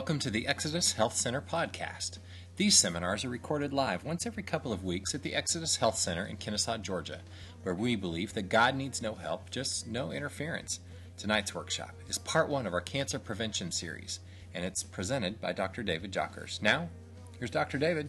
Welcome to the Exodus Health Center podcast. These seminars are recorded live once every couple of weeks at the Exodus Health Center in Kennesaw, Georgia, where we believe that God needs no help, just no interference. Tonight's workshop is part one of our cancer prevention series, and it's presented by Dr. David Jockers. Now, here's Dr. David.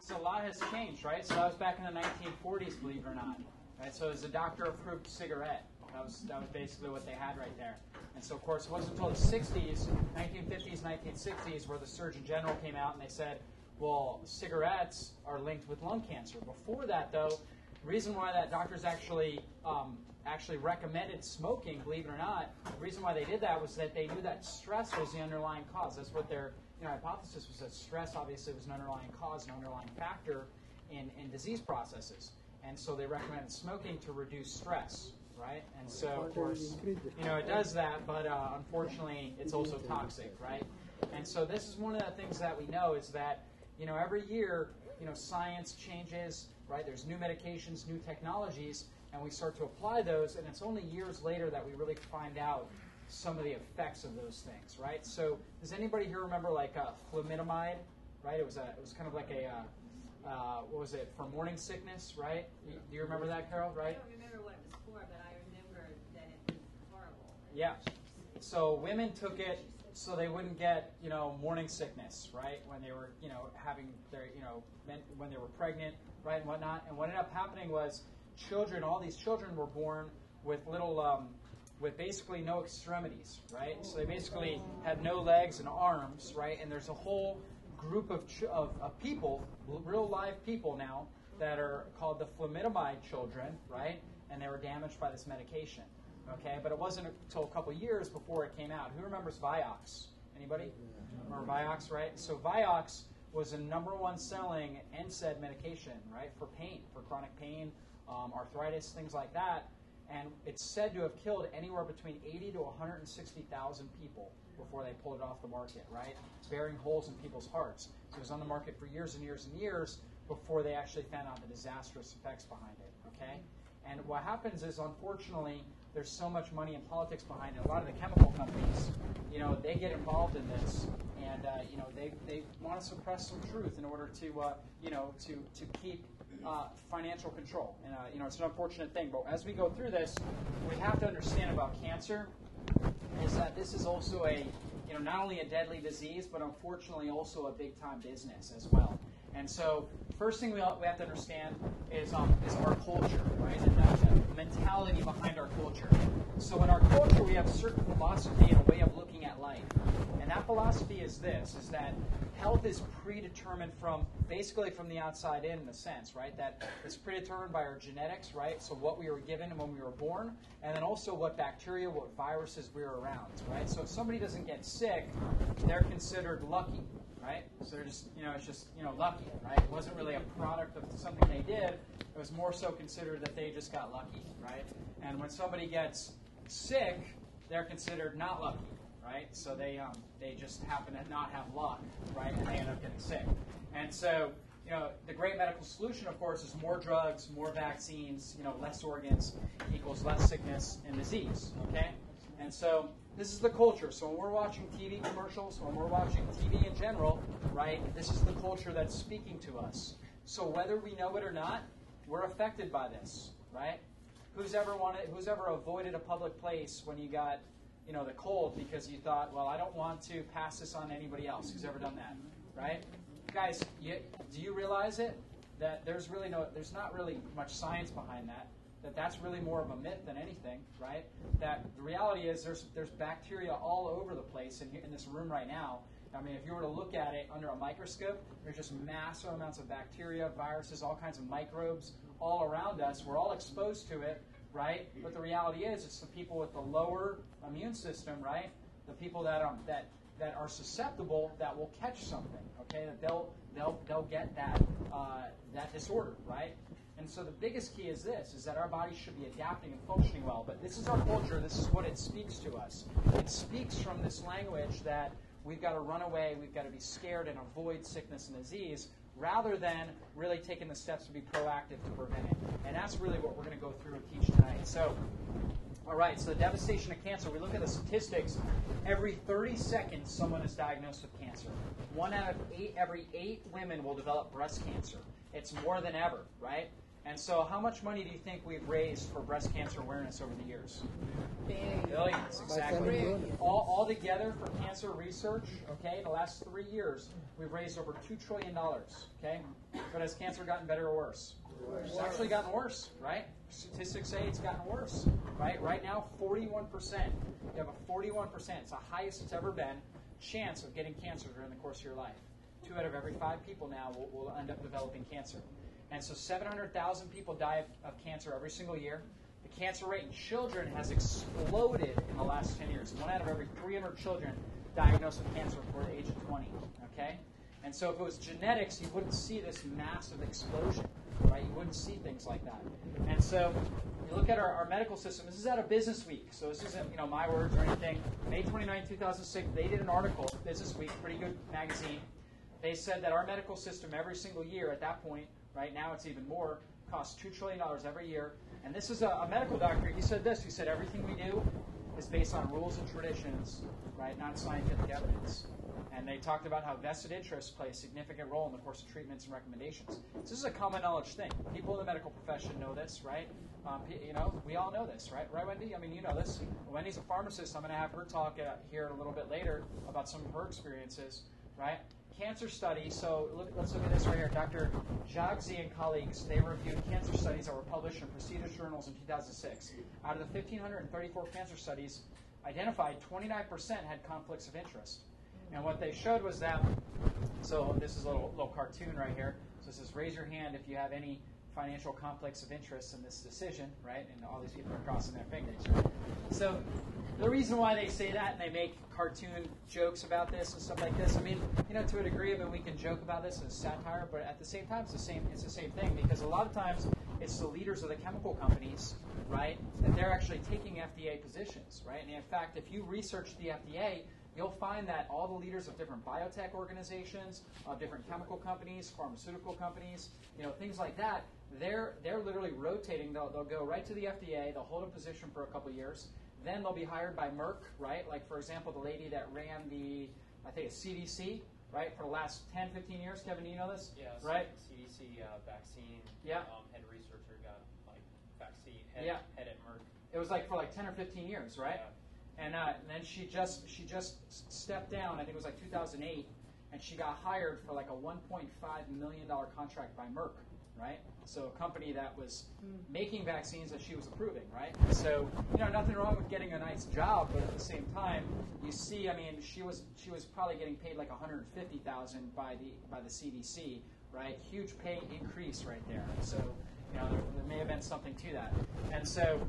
So a lot has changed, right? So I was back in the 1940s, believe it or not. Right? So it was a doctor-approved cigarette. That was that was basically what they had right there. And so, of course, it wasn't until the 60s, 1950s, 1960s, where the Surgeon General came out and they said, well, cigarettes are linked with lung cancer. Before that, though, the reason why that doctors actually um, actually recommended smoking, believe it or not, the reason why they did that was that they knew that stress was the underlying cause. That's what their you know, hypothesis was that stress obviously was an underlying cause, an underlying factor in, in disease processes. And so they recommended smoking to reduce stress right? And so, of course, you know, it does that, but uh, unfortunately, it's also toxic, right? And so, this is one of the things that we know is that, you know, every year, you know, science changes, right? There's new medications, new technologies, and we start to apply those, and it's only years later that we really find out some of the effects of those things, right? So, does anybody here remember like uh, right? It was a, it was kind of like a, uh, uh, what was it for morning sickness, right? Do you remember that, Carol? Right? I don't remember what it was for, but I remember that it was horrible. Yeah. So women took it so they wouldn't get, you know, morning sickness, right? When they were, you know, having their, you know, when they were pregnant, right, and whatnot. And what ended up happening was children, all these children were born with little, um, with basically no extremities, right? So they basically had no legs and arms, right? And there's a whole group of, ch- of, of people, real live people now, that are called the thalidomide children, right? And they were damaged by this medication. Okay, but it wasn't until a couple years before it came out. Who remembers Vioxx? Anybody? Remember Vioxx, right? So Vioxx was a number one selling NSAID medication, right, for pain, for chronic pain, um, arthritis, things like that. And it's said to have killed anywhere between 80 to 160,000 people before they pulled it off the market, right? Bearing holes in people's hearts. So it was on the market for years and years and years before they actually found out the disastrous effects behind it, okay? And what happens is, unfortunately, there's so much money and politics behind it. A lot of the chemical companies, you know, they get involved in this, and uh, you know, they, they want to suppress some truth in order to, uh, you know, to to keep uh, financial control. And uh, you know, it's an unfortunate thing. But as we go through this, we have to understand about cancer is that this is also a, you know, not only a deadly disease, but unfortunately also a big time business as well. And so, first thing we, we have to understand is, um, is our culture, right? And the mentality behind our culture. So, in our culture, we have certain philosophy and a way of looking at life. And that philosophy is this: is that health is predetermined from basically from the outside in, in a sense, right? That it's predetermined by our genetics, right? So what we were given when we were born, and then also what bacteria, what viruses we were around, right? So if somebody doesn't get sick, they're considered lucky, right? So they're just, you know, it's just, you know, lucky, right? It wasn't really a product of something they did. It was more so considered that they just got lucky, right? And when somebody gets sick, they're considered not lucky, right? So they um, they just happen to not have luck, right? And they end up getting sick. And so, you know, the great medical solution, of course, is more drugs, more vaccines, you know, less organs equals less sickness and disease, okay? And so this is the culture. So when we're watching TV commercials, when we're watching TV in general, right, this is the culture that's speaking to us. So whether we know it or not, we're affected by this, right? Who's ever wanted, who's ever avoided a public place when you got, you know, the cold because you thought, well, I don't want to pass this on to anybody else. Who's ever done that, right? Guys, you, do you realize it? That there's really no, there's not really much science behind that that that's really more of a myth than anything, right? That the reality is there's there's bacteria all over the place in, in this room right now. I mean, if you were to look at it under a microscope, there's just massive amounts of bacteria, viruses, all kinds of microbes all around us. We're all exposed to it, right? But the reality is, it's the people with the lower immune system, right? The people that um, that that are susceptible that will catch something. Okay, that they'll they'll they'll get that uh, that disorder, right? And so the biggest key is this, is that our bodies should be adapting and functioning well. But this is our culture. This is what it speaks to us. It speaks from this language that we've got to run away, we've got to be scared and avoid sickness and disease, rather than really taking the steps to be proactive to prevent it. And that's really what we're going to go through and teach tonight. So All right, so the devastation of cancer, we look at the statistics. Every 30 seconds, someone is diagnosed with cancer. One out of eight, every eight women will develop breast cancer. It's more than ever, right? And so, how much money do you think we've raised for breast cancer awareness over the years? Billions, exactly. All, all together for cancer research, okay, in the last three years, we've raised over $2 trillion, okay? But has cancer gotten better or worse? It's actually gotten worse, right? Statistics say it's gotten worse, right? Right now, 41%. You have a 41%, it's the highest it's ever been, chance of getting cancer during the course of your life. Two out of every five people now will, will end up developing cancer. And so 700,000 people die of, of cancer every single year. The cancer rate in children has exploded in the last 10 years. One out of every 300 children diagnosed with cancer before the age of 20. Okay? And so if it was genetics, you wouldn't see this massive explosion, right? You wouldn't see things like that. And so you look at our, our medical system. This is out of Business Week, so this isn't you know my words or anything. May 29, 2006, they did an article, Business Week, pretty good magazine. They said that our medical system every single year at that point Right now, it's even more. Costs $2 trillion every year. And this is a, a medical doctor. He said this. He said, everything we do is based on rules and traditions, right, not scientific evidence. And they talked about how vested interests play a significant role in the course of treatments and recommendations. This is a common knowledge thing. People in the medical profession know this, right? Um, you know, we all know this, right? Right, Wendy? I mean, you know this. Wendy's a pharmacist. I'm going to have her talk uh, here a little bit later about some of her experiences, right? cancer study. So look, let's look at this right here. Dr. Jagsi and colleagues, they reviewed cancer studies that were published in prestigious journals in 2006. Out of the 1,534 cancer studies identified, 29% had conflicts of interest. And what they showed was that, so this is a little, little cartoon right here. So this says, raise your hand if you have any financial conflicts of interest in this decision, right? And all these people are crossing their fingers. So the reason why they say that and they make cartoon jokes about this and stuff like this, I mean, you know, to a degree of it, we can joke about this as satire, but at the same time, it's the same. It's the same thing because a lot of times it's the leaders of the chemical companies, right, that they're actually taking FDA positions, right? And in fact, if you research the FDA, you'll find that all the leaders of different biotech organizations, of different chemical companies, pharmaceutical companies, you know, things like that, they're they're literally rotating. They'll, they'll go right to the FDA. They'll hold a position for a couple years then they'll be hired by Merck, right? Like, for example, the lady that ran the, I think it's CDC, right, for the last 10, 15 years. Kevin, do you know this? Yeah, right? CDC uh, vaccine. Yeah. Um, head researcher got like vaccine head, yeah. head at Merck. It was like for like 10 or 15 years, right? Yeah. And, uh, and then she just she just stepped down. I think it was like 2008, and she got hired for like a 1.5 million dollar contract by Merck right? So a company that was making vaccines that she was approving, right? So you know, nothing wrong with getting a nice job, but at the same time, you see, I mean, she was she was probably getting paid like 150,000 by the by the CDC, right? Huge pay increase right there. So you know, there, there, may have been something to that. And so,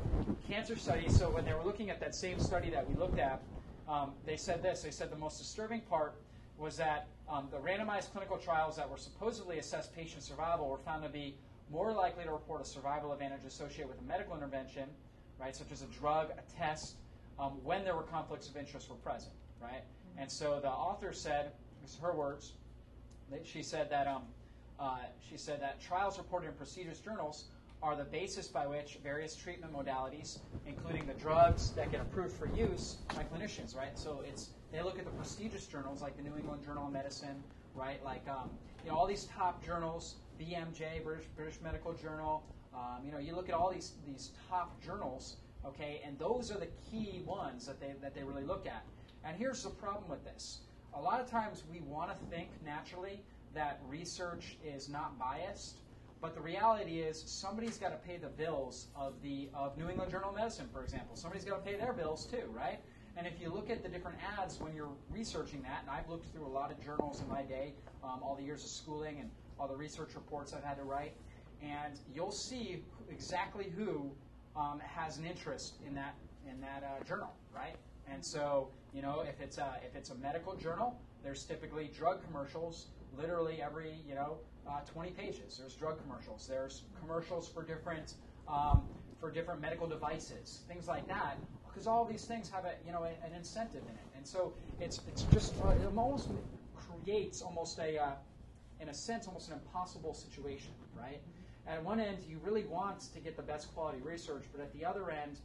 cancer studies. So when they were looking at that same study that we looked at, um, they said this. They said the most disturbing part was that um, the randomized clinical trials that were supposedly assessed patient survival were found to be more likely to report a survival advantage associated with a medical intervention, right, such as a drug, a test, um, when there were conflicts of interest were present, right? Mm-hmm. And so the author said, this is her words, she said that um, uh, she said that trials reported in prestigious journals are the basis by which various treatment modalities, including the drugs that get approved for use by clinicians, right? So it's they look at the prestigious journals like the New England Journal of Medicine, right? Like um, you know all these top journals, BMJ, British British Medical Journal. Um, you know, you look at all these these top journals, okay, and those are the key ones that they that they really look at. And here's the problem with this: a lot of times we want to think naturally that research is not biased, but the reality is somebody's got to pay the bills of the of New England Journal of Medicine, for example. Somebody's got to pay their bills too, right? And if you look at the different ads when you're researching that, and I've looked through a lot of journals in my day, um, all the years of schooling and all the research reports I've had to write, and you'll see exactly who um, has an interest in that in that uh, journal, right? And so, you know, if it's a, if it's a medical journal, there's typically drug commercials literally every you know uh, 20 pages. There's drug commercials. There's commercials for different um, for different medical devices, things like that because all these things have a you know an incentive in it, and so it's it's just uh, it almost creates almost a uh, in a sense almost an impossible situation, right? At one end, you really want to get the best quality research, but at the other end,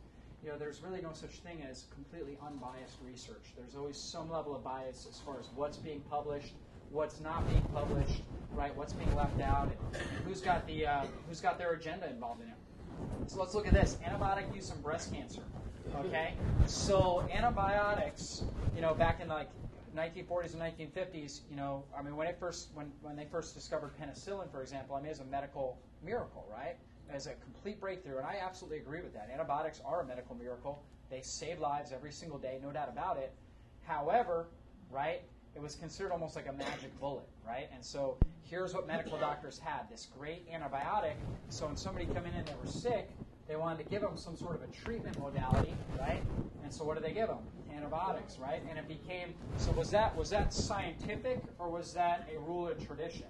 you know, there's really no such thing as completely unbiased research. There's always some level of bias as far as what's being published, what's not being published, right? What's being left out, who's got the uh, who's got their agenda involved in it. So let's look at this antibiotic use in breast cancer. Okay, so antibiotics, you know, back in like 1940s and 1950s, you know, I mean, when it first when when they first discovered penicillin, for example, I mean, it's a medical miracle, right? As a complete breakthrough, and I absolutely agree with that. Antibiotics are a medical miracle. They save lives every single day, no doubt about it. However, right, it was considered almost like a magic bullet, right? And so here's what medical doctors had this great antibiotic. So when somebody come in and they were sick, they wanted to give them some sort of a treatment modality, right? And so what did they give them? Antibiotics, right? And it became so was that was that scientific or was that a rule of tradition?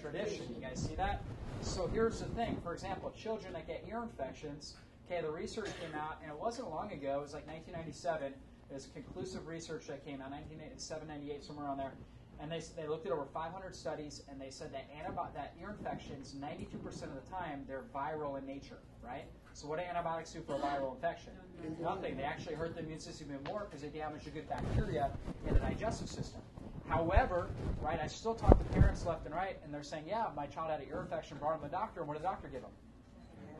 Tradition. You guys see that? So here's the thing. For example, children that get ear infections. Okay, the research came out, and it wasn't long ago. It was like 1997. There's conclusive research that came out, 1997, 98, somewhere around there. And they, they looked at over 500 studies, and they said that antibi- that ear infections, 92% of the time, they're viral in nature, right? So what do antibiotics do for a viral infection? Mm-hmm. Nothing. They actually hurt the immune system even more because they damage the good bacteria in the digestive system. However, right, I still talk to parents left and right, and they're saying, yeah, my child had an ear infection, brought him to the doctor, and what did the doctor give him?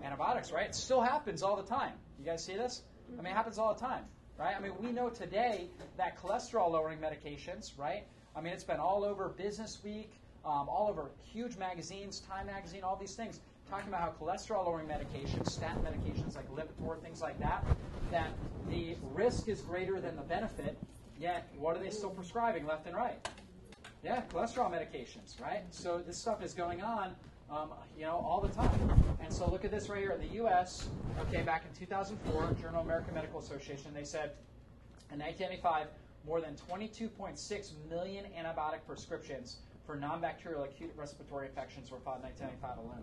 Antibiotics, right? It still happens all the time. You guys see this? I mean, it happens all the time, right? I mean, we know today that cholesterol lowering medications, right? I mean, it's been all over Business Week, um, all over huge magazines, Time Magazine, all these things, talking about how cholesterol lowering medications, statin medications like Lipitor, things like that, that the risk is greater than the benefit, yet what are they still prescribing left and right? Yeah, cholesterol medications, right? So this stuff is going on, um, you know, all the time. And so look at this right here in the U.S. Okay, back in 2004, Journal American Medical Association, they said in 1995, more than 22.6 million antibiotic prescriptions for non-bacterial acute respiratory infections were filed in 1995 alone.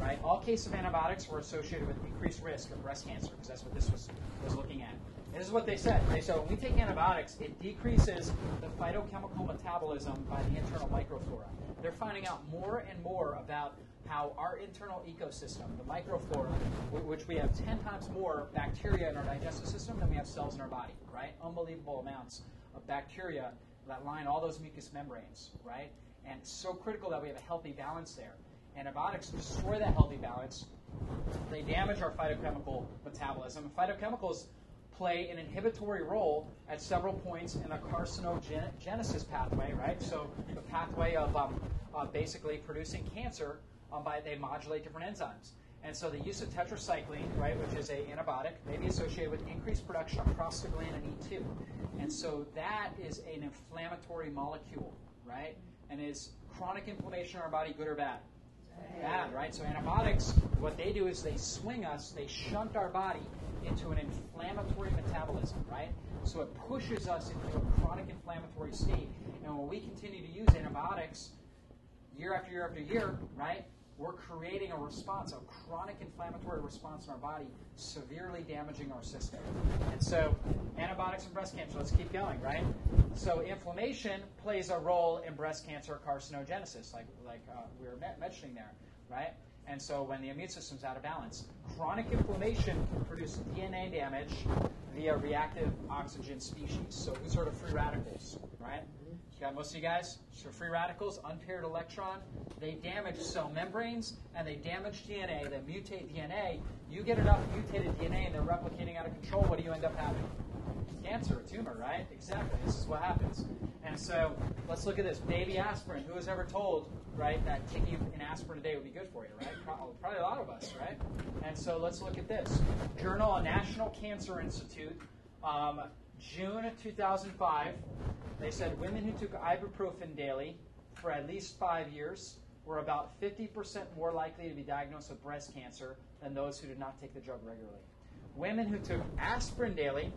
Right? All cases of antibiotics were associated with increased risk of breast cancer because that's what this was was looking at. And this is what they said. They said when we take antibiotics, it decreases the phytochemical metabolism by the internal microflora. They're finding out more and more about how our internal ecosystem, the microflora, which we have 10 times more bacteria in our digestive system than we have cells in our body, right? Unbelievable amounts of bacteria that line all those mucous membranes, right? And it's so critical that we have a healthy balance there. Antibiotics destroy that healthy balance. They damage our phytochemical metabolism. Phytochemicals play an inhibitory role at several points in the carcinogenesis pathway, right? So the pathway of um, uh, basically producing cancer um, by they modulate different enzymes. And so the use of tetracycline, right, which is a antibiotic, may be associated with increased production of prostaglandin E2. And so that is an inflammatory molecule, right? And is chronic inflammation in our body good or bad? Bad, right? So antibiotics, what they do is they swing us, they shunt our body into an inflammatory metabolism, right? So it pushes us into a chronic inflammatory state. And when we continue to use antibiotics year after year after year, right, we're creating a response, a chronic inflammatory response in our body, severely damaging our system. And so, antibiotics and breast cancer, let's keep going, right? So, inflammation plays a role in breast cancer carcinogenesis, like, like uh, we were mentioning there, right? And so, when the immune system's out of balance, chronic inflammation can produce DNA damage via reactive oxygen species. So, who's heard of free radicals, right? Most of you guys? So free radicals, unpaired electron, they damage cell membranes and they damage DNA, they mutate DNA. You get enough mutated DNA and they're replicating out of control, what do you end up having? Cancer, a tumor, right? Exactly. This is what happens. And so let's look at this. Baby aspirin. Who was ever told, right, that taking an aspirin a day would be good for you, right? Probably a lot of us, right? And so let's look at this. Journal of National Cancer Institute, um, June of 2005. They said women who took ibuprofen daily for at least five years were about 50% more likely to be diagnosed with breast cancer than those who did not take the drug regularly. Women who took aspirin daily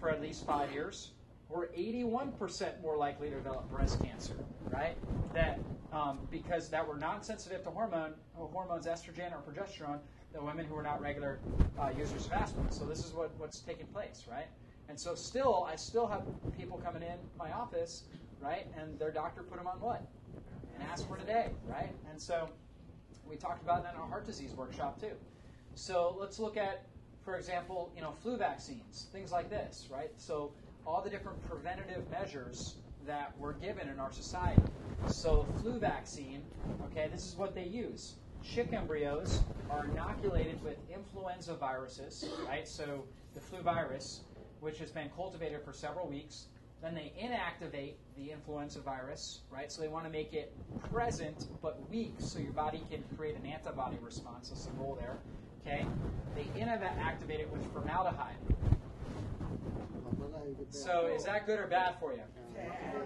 for at least five years were 81% more likely to develop breast cancer, right? That um, because that were not sensitive to hormone hormones, estrogen or progesterone, the women who were not regular uh, users of aspirin. So this is what, what's taking place, right? And so still, I still have people coming in my office, right? And their doctor put them on what? An aspirin a day, right? And so we talked about that in our heart disease workshop too. So let's look at for example, you know, flu vaccines, things like this, right? So all the different preventative measures that were given in our society. So flu vaccine, okay, this is what they use. Chick embryos are inoculated with influenza viruses, right? So the flu virus, which has been cultivated for several weeks, then they inactivate the influenza virus, right? So they want to make it present but weak so your body can create an antibody response. That's the goal there. Okay? They inactivate it with formaldehyde. So is that good or bad for you?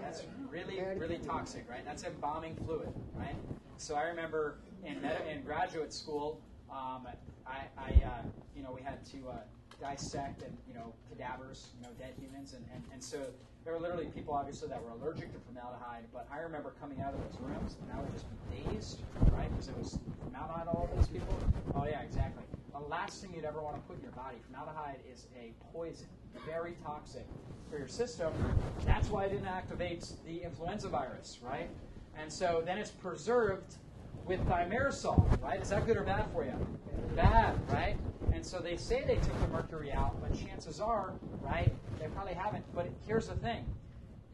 That's really, really toxic, right? That's embalming fluid, right? So I remember in, med- in graduate school, um, I, I uh, you know, we had to uh, dissect and you know cadavers, you know, dead humans, and, and, and so there were literally people obviously that were allergic to formaldehyde. But I remember coming out of those rooms and I would just be dazed, right? Because it was formaldehyde all over these people. Oh yeah, exactly. The last thing you'd ever want to put in your body. Formaldehyde is a poison, very toxic for your system. That's why it inactivates the influenza virus, right? And so then it's preserved with thimerosal, right? Is that good or bad for you? Bad, right? And so they say they took the mercury out, but chances are, right, they probably haven't. But here's the thing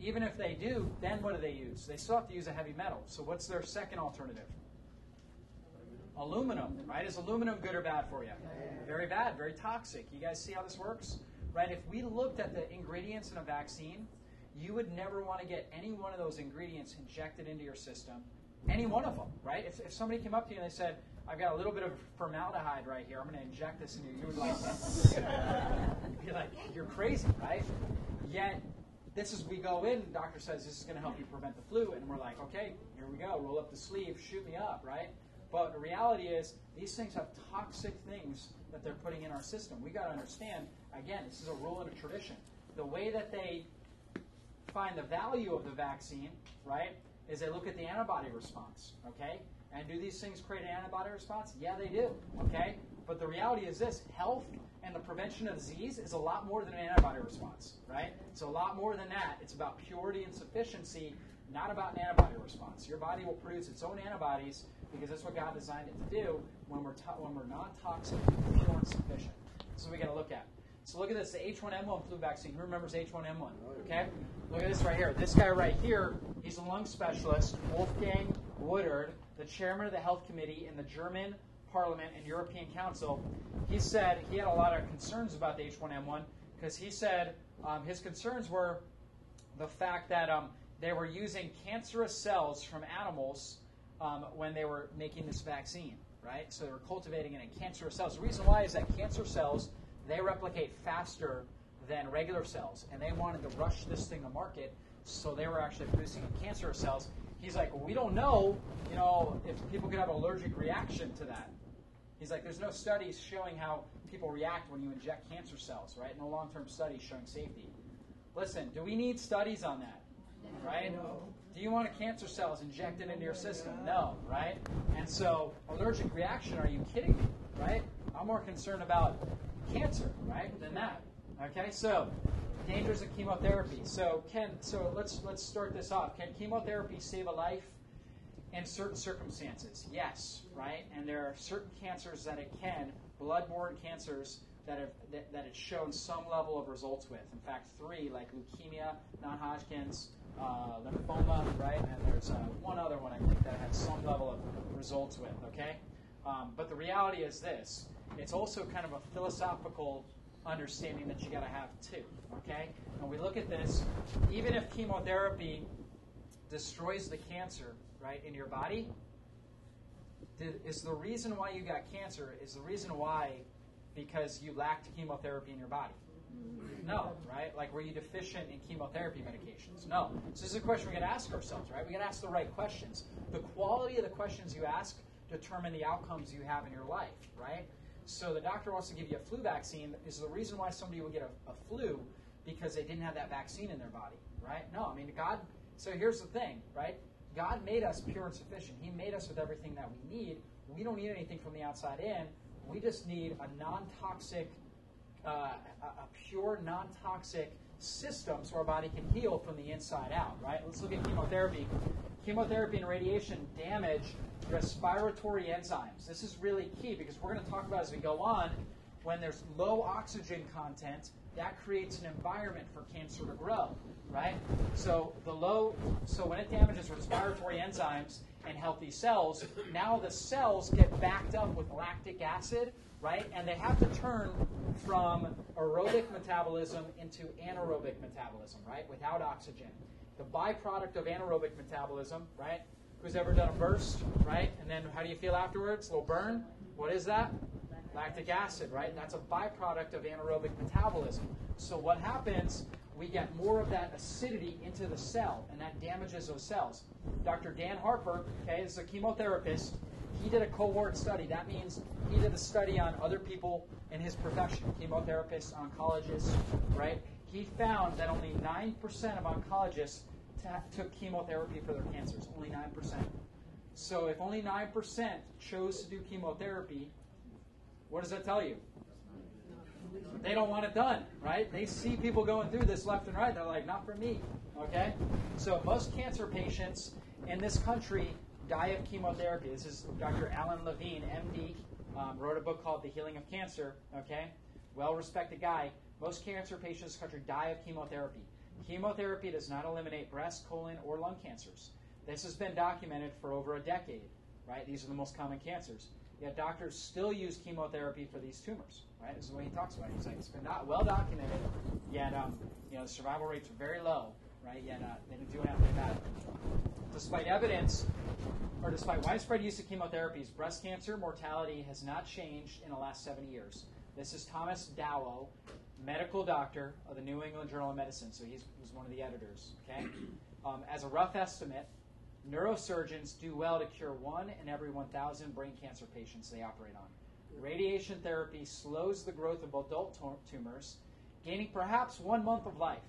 even if they do, then what do they use? They still have to use a heavy metal. So what's their second alternative? Aluminum, right? Is aluminum good or bad for you? Very bad, very toxic. You guys see how this works? Right? If we looked at the ingredients in a vaccine, you would never want to get any one of those ingredients injected into your system. Any one of them, right? If, if somebody came up to you and they said, I've got a little bit of formaldehyde right here. I'm going to inject this into you. You would like, you'd be like, you're crazy, right? Yet, this is we go in. The doctor says this is going to help you prevent the flu, and we're like, okay, here we go. Roll up the sleeve, shoot me up, right? But the reality is, these things have toxic things that they're putting in our system. We got to understand. Again, this is a rule and a tradition. The way that they find the value of the vaccine, right, is they look at the antibody response. Okay, and do these things create an antibody response? Yeah, they do. Okay? But the reality is this health and the prevention of disease is a lot more than an antibody response, right? It's a lot more than that. It's about purity and sufficiency, not about an antibody response. Your body will produce its own antibodies because that's what God designed it to do when we're, when we're non toxic, pure, and sufficient. So we got to look at. So look at this, the H1N1 flu vaccine. Who remembers H1N1? Okay? Look at this right here. This guy right here, he's a lung specialist, Wolfgang Wodarg the chairman of the health committee in the German Parliament and European Council, he said he had a lot of concerns about the H1N1 because he said um, his concerns were the fact that um, they were using cancerous cells from animals um, when they were making this vaccine, right? So they were cultivating it in cancerous cells. The reason why is that cancer cells they replicate faster than regular cells, and they wanted to rush this thing to market, so they were actually producing cancerous cells he's like, well, we don't know, you know, if people could have an allergic reaction to that. He's like, there's no studies showing how people react when you inject cancer cells, right? No long-term studies showing safety. Listen, do we need studies on that? Right? No. Do you want a cancer cells injected into your system? No, right? And so, allergic reaction, are you kidding me? Right? I'm more concerned about cancer, right, than that. Okay, so dangers of chemotherapy. So can so let's let's start this off. Can chemotherapy save a life in certain circumstances? Yes, right? And there are certain cancers that it can, blood-borne cancers that have that, that it's shown some level of results with. In fact, three like leukemia, non-Hodgkin's, uh, lymphoma, right? And there's uh, one other one I think that had some level of results with. Okay, um, but the reality is this: it's also kind of a philosophical understanding that you got to have too. Okay? And we look at this, even if chemotherapy destroys the cancer, right, in your body, is the reason why you got cancer is the reason why because you lacked chemotherapy in your body. No, right? Like, were you deficient in chemotherapy medications? No. So this is a question we got to ask ourselves, right? We got to ask the right questions. The quality of the questions you ask determine the outcomes you have in your life, right? So the doctor wants to give you a flu vaccine. Is the reason why somebody would get a, a flu because they didn't have that vaccine in their body, right? No, I mean God. So here's the thing, right? God made us pure and sufficient. He made us with everything that we need. We don't need anything from the outside in. We just need a non-toxic, uh, a, a pure non-toxic system so our body can heal from the inside out, right? Let's look at chemotherapy. Chemotherapy and radiation damage respiratory enzymes. This is really key because we're going to talk about as we go on when there's low oxygen content, that creates an environment for cancer to grow, right? So the low, so when it damages respiratory enzymes and healthy cells, now the cells get backed up with lactic acid, right? And they have to turn from aerobic metabolism into anaerobic metabolism, right? Without oxygen. The byproduct of anaerobic metabolism, right? Who's ever done a burst, right? And then how do you feel afterwards? A little burn? What is that? Lactic acid, right? That's a byproduct of anaerobic metabolism. So what happens? We get more of that acidity into the cell, and that damages those cells. Dr. Dan Harper, okay, is a chemotherapist. He did a cohort study. That means he did a study on other people in his profession, chemotherapists, oncologists, right? He found that only 9% of oncologists t- took chemotherapy for their cancers. Only 9%. So if only 9% chose to do chemotherapy, what does that tell you? They don't want it done, right? They see people going through this left and right. They're like, not for me. Okay? So most cancer patients in this country die of chemotherapy. This is Dr. Alan Levine, MD, um, wrote a book called The Healing of Cancer. Okay? Well respected guy. Most cancer patients in this country die of chemotherapy. Chemotherapy does not eliminate breast, colon, or lung cancers. This has been documented for over a decade, right? These are the most common cancers. Yet doctors still use chemotherapy for these tumors, right? This is what he talks about. He's like, it's been not well documented, yet um, you know the survival rates are very low, right? Yet uh, they didn't do anything about it. Despite evidence, or despite widespread use of chemotherapies, breast cancer mortality has not changed in the last 70 years. This is Thomas Dowell, medical doctor of the New England Journal of Medicine. So he's, he's one of the editors. Okay, um, as a rough estimate, neurosurgeons do well to cure one in every 1,000 brain cancer patients they operate on. Radiation therapy slows the growth of adult tumors, gaining perhaps one month of life,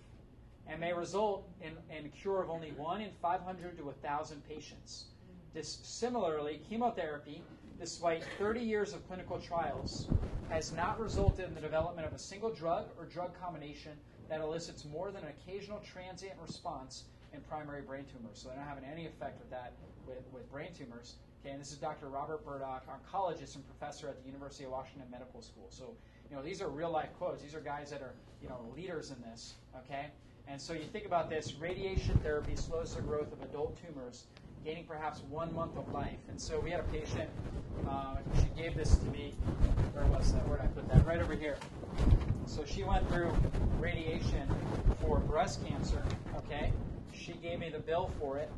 and may result in, in cure of only one in 500 to 1,000 patients. This, similarly, chemotherapy, despite 30 years of clinical trials, has not resulted in the development of a single drug or drug combination that elicits more than an occasional transient response in primary brain tumors. So they're not having any effect with that with, with brain tumors. Okay, and this is Dr. Robert Burdock, oncologist and professor at the University of Washington Medical School. So, you know, these are real life quotes. These are guys that are, you know, leaders in this. Okay? And so you think about this radiation therapy slows the growth of adult tumors, gaining perhaps one month of life. And so we had a patient, uh, she gave this to me. Where was that? Where did I put that? Right over here. So she went through radiation for breast cancer, okay? She gave me the bill for it,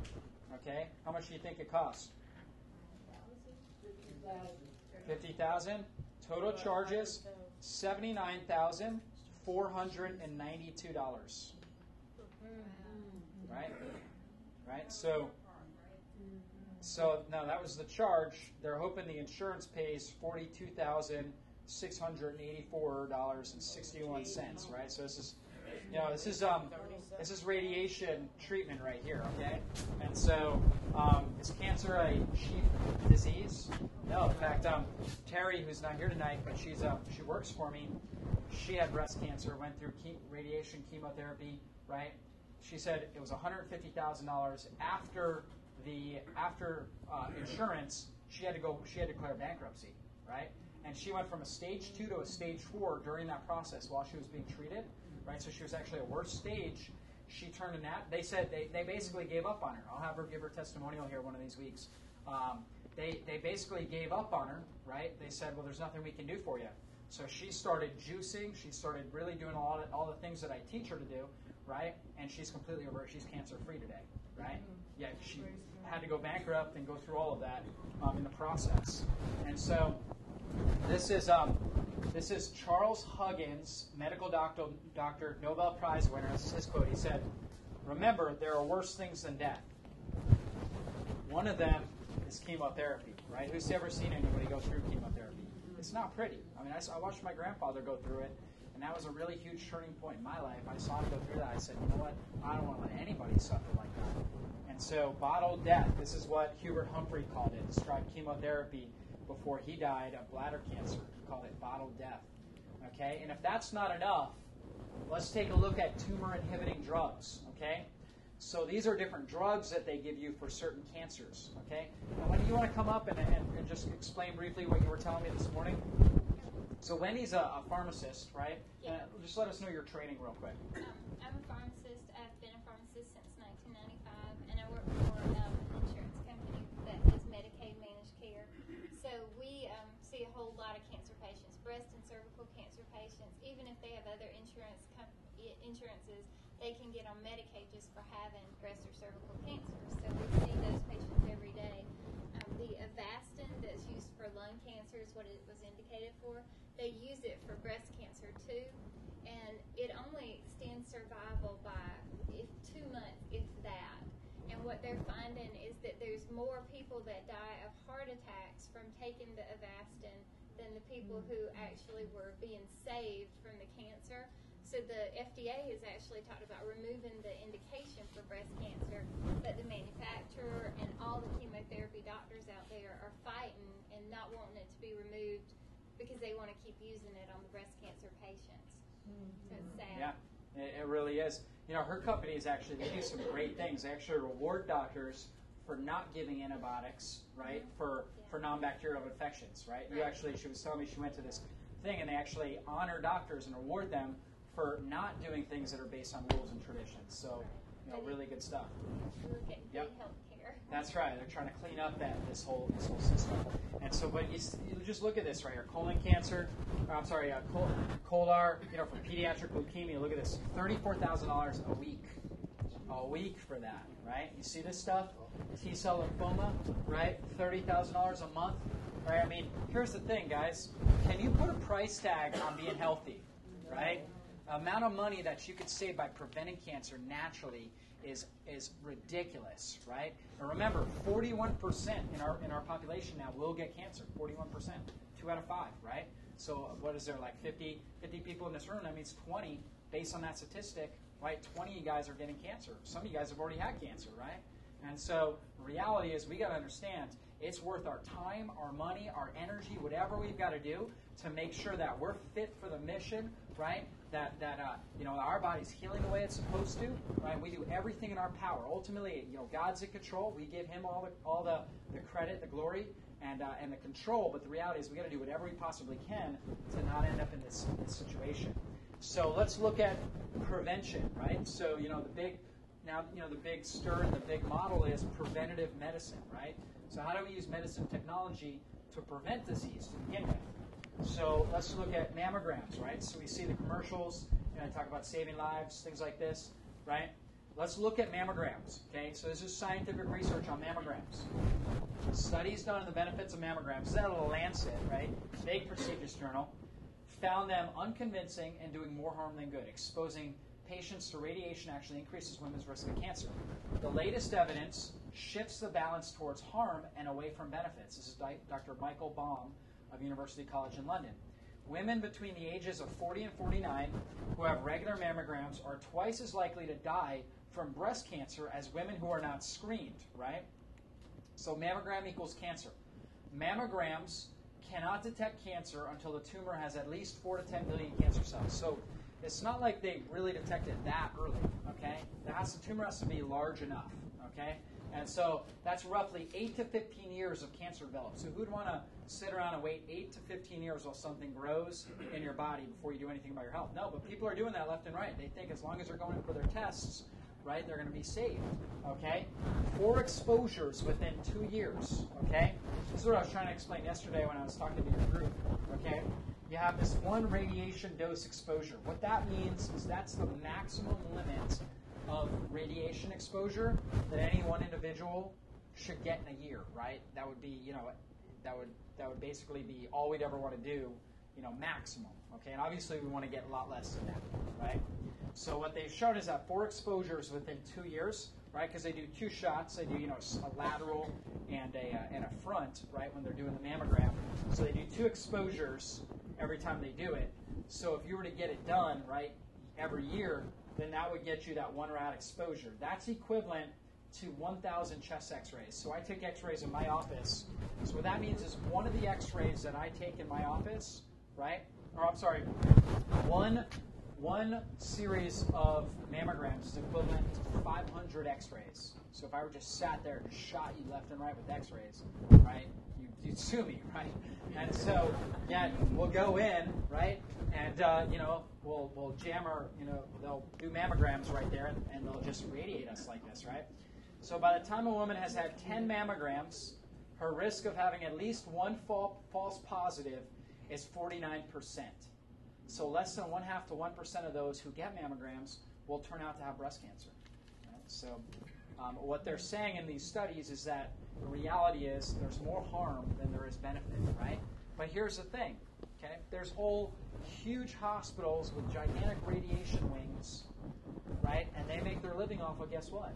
okay? How much do you think it cost? 50,000 total charges $79,492 Right? Right? So so no, that was the charge. They're hoping the insurance pays forty-two thousand six hundred and eighty-four dollars and sixty-one cents. Right? So this is you know, this is um, this is radiation treatment right here, okay? And so, um, is cancer a cheap disease? No. In fact, um, Terry, who's not here tonight, but she's um, she works for me. She had breast cancer, went through radiation chemotherapy, right? She said it was one hundred fifty thousand dollars after the after uh, insurance. She had to go. She had to declare bankruptcy, right? And she went from a stage two to a stage four during that process while she was being treated right? So she was actually a worse stage. She turned in that. They said they, they basically gave up on her. I'll have her give her testimonial here one of these weeks. Um, they, they basically gave up on her, right? They said, well, there's nothing we can do for you. So she started juicing. She started really doing all, all the things that I teach her to do, right? And she's completely over. She's cancer free today, right? Yet she had to go bankrupt and go through all of that um, in the process. And so this is um, this is Charles Huggins, medical doctor, doctor, Nobel Prize winner. This is his quote. He said, "Remember, there are worse things than death. One of them is chemotherapy. Right? Who's ever seen anybody go through chemotherapy? It's not pretty. I mean, I, I watched my grandfather go through it, and that was a really huge turning point in my life. I saw him go through that. I said, you know what? I don't want to let anybody suffer like that. And so, bottled death. This is what Hubert Humphrey called it. Described chemotherapy before he died of bladder cancer. He called it bottled death. Okay? And if that's not enough, let's take a look at tumor inhibiting drugs. Okay? So these are different drugs that they give you for certain cancers. Okay? Now, when you want to come up and, and, and just explain briefly what you were telling me this morning? So Wendy's a, a pharmacist, right? Yeah. Uh, just let us know your training real quick. Um, I'm a pharmacist. I've been a pharmacist since 1995, and I work for um, an insurance company that is Medicaid managed care. So we um, see a whole lot of cancer patients, breast and cervical cancer patients. Even if they have other insurance com- insurances, they can get on Medicaid just for having breast or cervical cancer. So we see those patients every day. Um, the Avastin that's used for lung cancer is what it was indicated for. They use it for breast cancer too, and it only extends survival by if two months, if that. And what they're finding is that there's more people that die of heart attacks from taking the Avastin than the people who mm-hmm. actually were being saved from the cancer. So the FDA has actually talked about removing the indication for breast cancer, but the manufacturer and all the chemotherapy doctors out there are fighting and not wanting it to be removed because they want to keep using it on the breast cancer patients. So it's mm-hmm. sad. Yeah, it, it really is. You know, her company is actually they do some great things. They actually reward doctors for not giving antibiotics, right? Mm-hmm. For for non-bacterial infections, right? You actually, she was telling me she went to this thing and they actually honor doctors and reward them for not doing things that are based on rules and traditions. So, you know, really good stuff. We're Yep. That's right. They're trying to clean up that this whole this whole system. And so, but you, you just look at this right here: colon cancer. I'm sorry, uh, col- Clolar. You know, for pediatric leukemia. Look at this: thirty-four thousand dollars a week. A week for that, right? You see this stuff? T cell lymphoma, right? Thirty thousand dollars a month, right? I mean, here's the thing, guys. Can you put a price tag on being healthy, right? amount of money that you could save by preventing cancer naturally is is ridiculous, right? And remember, 41% in our in our population now will get cancer. 41%, two out of five, right? So what is there like 50 50 people in this room? That means 20 based on that statistic, right? 20 of you guys are getting cancer. Some of you guys have already had cancer, right? And so reality is we got to understand it's worth our time, our money, our energy, whatever we've got to do to make sure that we're fit for the mission, right? That that uh, you know our body's healing the way it's supposed to, right? We do everything in our power. Ultimately, you know God's in control. We give Him all the all the, the credit, the glory, and uh, and the control. But the reality is we got to do whatever we possibly can to not end up in this, this situation. So let's look at prevention, right? So you know the big now you know the big stir and the big model is preventative medicine, right? So how do we use medicine technology to prevent disease to begin with? So let's look at mammograms, right? So we see the commercials, and I talk about saving lives, things like this, right? Let's look at mammograms, okay? So this is scientific research on mammograms. Studies done on the benefits of mammograms. This is out of Lancet, right? Big prestigious journal. Found them unconvincing and doing more harm than good. Exposing patients to radiation actually increases women's risk of cancer. The latest evidence shifts the balance towards harm and away from benefits. This is Dr. Michael Baum of University College in London. Women between the ages of 40 and 49 who have regular mammograms are twice as likely to die from breast cancer as women who are not screened, right? So mammogram equals cancer. Mammograms cannot detect cancer until the tumor has at least 4 to 10 million cancer cells. So it's not like they really detect it that early, okay? The, has, the tumor has to be large enough, okay? And so that's roughly 8 to 15 years of cancer development. So who'd want to sit around and wait 8 to 15 years while something grows in your body before you do anything about your health? No, but people are doing that left and right. They think as long as they're going in for their tests, right, they're going to be saved, okay? Four exposures within two years, okay? This is what I was trying to explain yesterday when I was talking to your group, okay? You have this one radiation dose exposure. What that means is that's the maximum limit of radiation exposure that any one individual should get in a year, right? That would be, you know, that would that would basically be all we'd ever want to do, you know, maximum. Okay, and obviously we want to get a lot less than that, right? So what they've shown is that four exposures within two years, right? Because they do two shots. They do, you know, a lateral and a uh, and a front, right? When they're doing the mammogram, so they do two exposures every time they do it. So if you were to get it done, right, every year, then that would get you that one rad exposure. That's equivalent to 1,000 chest x-rays. So I take x-rays in my office. So what that means is one of the x-rays that I take in my office, right, or I'm sorry, one one series of mammograms is equivalent to 500 X-rays. So if I were just sat there and shot you left and right with X-rays, right, you'd sue me, right? And so, yeah, we'll go in, right, and uh, you know, we'll we'll jam our, you know, they'll do mammograms right there, and, and they'll just radiate us like this, right? So by the time a woman has had 10 mammograms, her risk of having at least one fal- false positive is 49%. So less than one half to 1% of those who get mammograms will turn out to have breast cancer. Right? So um, what they're saying in these studies is that the reality is there's more harm than there is benefit, right? But here's the thing, okay? There's whole huge hospitals with gigantic radiation wings, right? And they make their living off of guess what?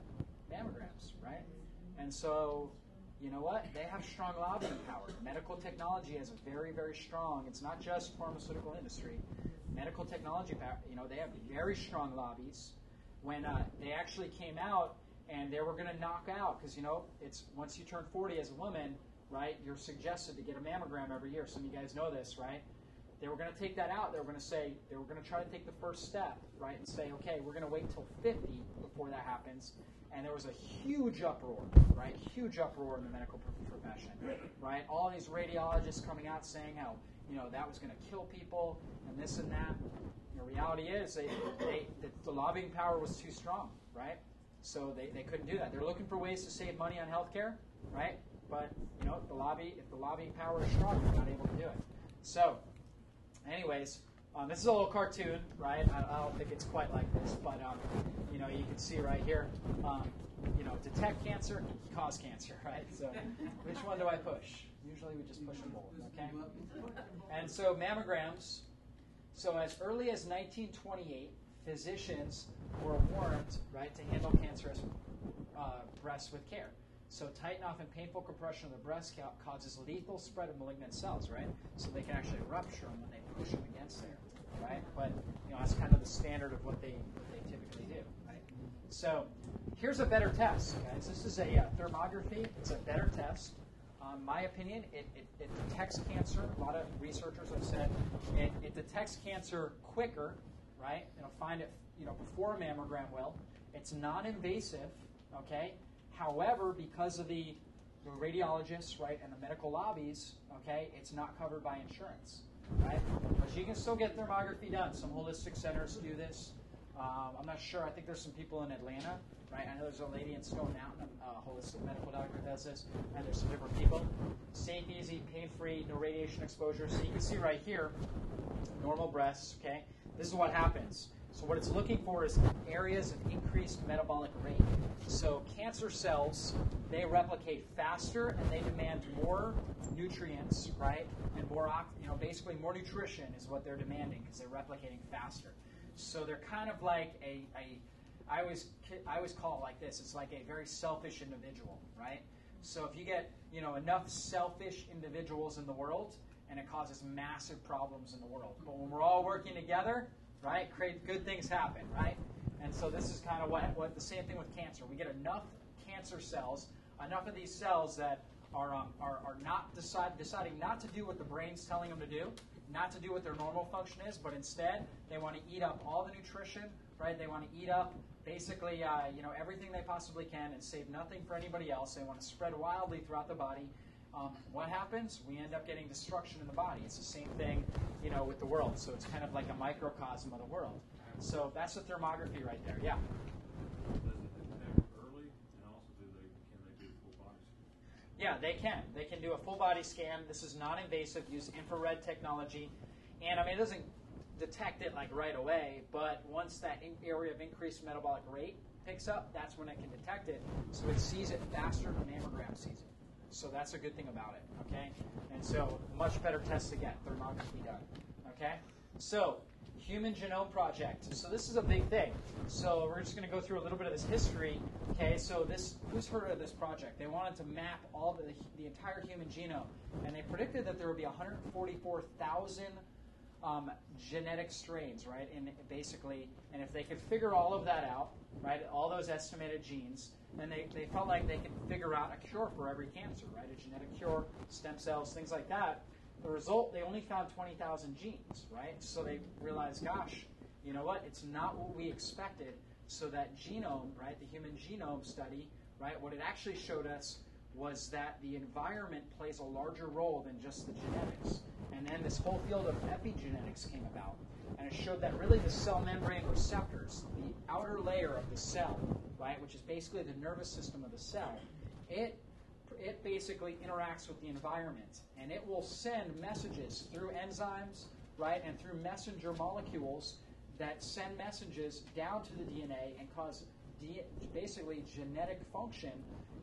Mammograms, right? And so, you know what? They have strong lobbying power. Medical technology is very, very strong. It's not just pharmaceutical industry. Medical technology, you know, they have very strong lobbies. When uh, they actually came out and they were going to knock out, because you know, it's once you turn 40 as a woman, right? You're suggested to get a mammogram every year. Some of you guys know this, right? They were going to take that out. They were going to say, they were going to try to take the first step, right? And say, okay, we're going to wait till 50 before that happens. And there was a huge uproar, right? Huge uproar in the medical profession, right? All these radiologists coming out saying how, you know, that was going to kill people and this and that. The reality is, they, they, the, the lobbying power was too strong, right? So they, they couldn't do that. They're looking for ways to save money on healthcare, right? But you know, the lobby, if the lobbying power is strong, they're not able to do it. So anyways, um, this is a little cartoon, right? I, I, don't think it's quite like this, but um, you know, you can see right here. Um, you know, detect cancer, cause cancer, right? So, which one do I push? Usually, we just push them both, okay? And so, mammograms. So, as early as 1928, physicians were warned, right, to handle cancerous uh, breasts with care. So tighten off and painful compression of the breast causes lethal spread of malignant cells, right? So they can actually rupture them when they push them against there, right? But you know that's kind of the standard of what they what they typically do, right? So here's a better test, guys. This is a uh, thermography. It's a better test. Um, my opinion, it, it, it, detects cancer. A lot of researchers have said it, it detects cancer quicker, right? It'll find it, you know, before a mammogram will. It's non-invasive, okay? However, because of the, radiologists, right, and the medical lobbies, okay, it's not covered by insurance, right? But you can still get thermography done. Some holistic centers do this. Um, I'm not sure. I think there's some people in Atlanta, right? I know there's a lady in Stone Mountain, a holistic medical doctor does this, and there's some different people. Safe, easy, pain-free, no radiation exposure. So you can see right here, normal breasts, okay? This is what happens. So what it's looking for is areas of increased metabolic rate. So cancer cells, they replicate faster and they demand more nutrients, right? And more, you know, basically more nutrition is what they're demanding because they're replicating faster. So they're kind of like a, a I always I always call it like this. It's like a very selfish individual, right? So if you get you know enough selfish individuals in the world, and it causes massive problems in the world. But when we're all working together, right? Create good things happen, right? And so this is kind of what, what the same thing with cancer. We get enough cancer cells, enough of these cells that are, um, are, are not decide, deciding not to do what the brain's telling them to do, not to do what their normal function is, but instead they want to eat up all the nutrition, right? They want to eat up basically uh, you know everything they possibly can and save nothing for anybody else. They want to spread wildly throughout the body um, what happens? We end up getting destruction in the body. It's the same thing, you know, with the world. So it's kind of like a microcosm of the world. So that's the thermography right there. Yeah. Yeah, they can. They can do a full body scan. This is non-invasive. Use infrared technology, and I mean it doesn't detect it like right away, but once that area of increased metabolic rate picks up, that's when it can detect it. So it sees it faster than mammogram sees it. So that's a good thing about it, okay? And so much better test to get, thermography done, okay? So Human Genome Project. So this is a big thing. So we're just going to go through a little bit of this history. Okay, so this who's heard of this project? They wanted to map all the, the entire human genome, and they predicted that there would be 144,000 um, genetic strains, right? And basically, and if they could figure all of that out, right, all those estimated genes, and they, they felt like they could figure out a cure for every cancer, right? A genetic cure, stem cells, things like that. The result, they only found 20,000 genes, right? So they realized, gosh, you know what? It's not what we expected. So that genome, right, the human genome study, right, what it actually showed us was that the environment plays a larger role than just the genetics. And then this whole field of epigenetics came about. And it showed that really the cell membrane receptors, the outer layer of the cell, right, which is basically the nervous system of the cell, it it basically interacts with the environment and it will send messages through enzymes, right, and through messenger molecules that send messages down to the DNA and cause basically genetic function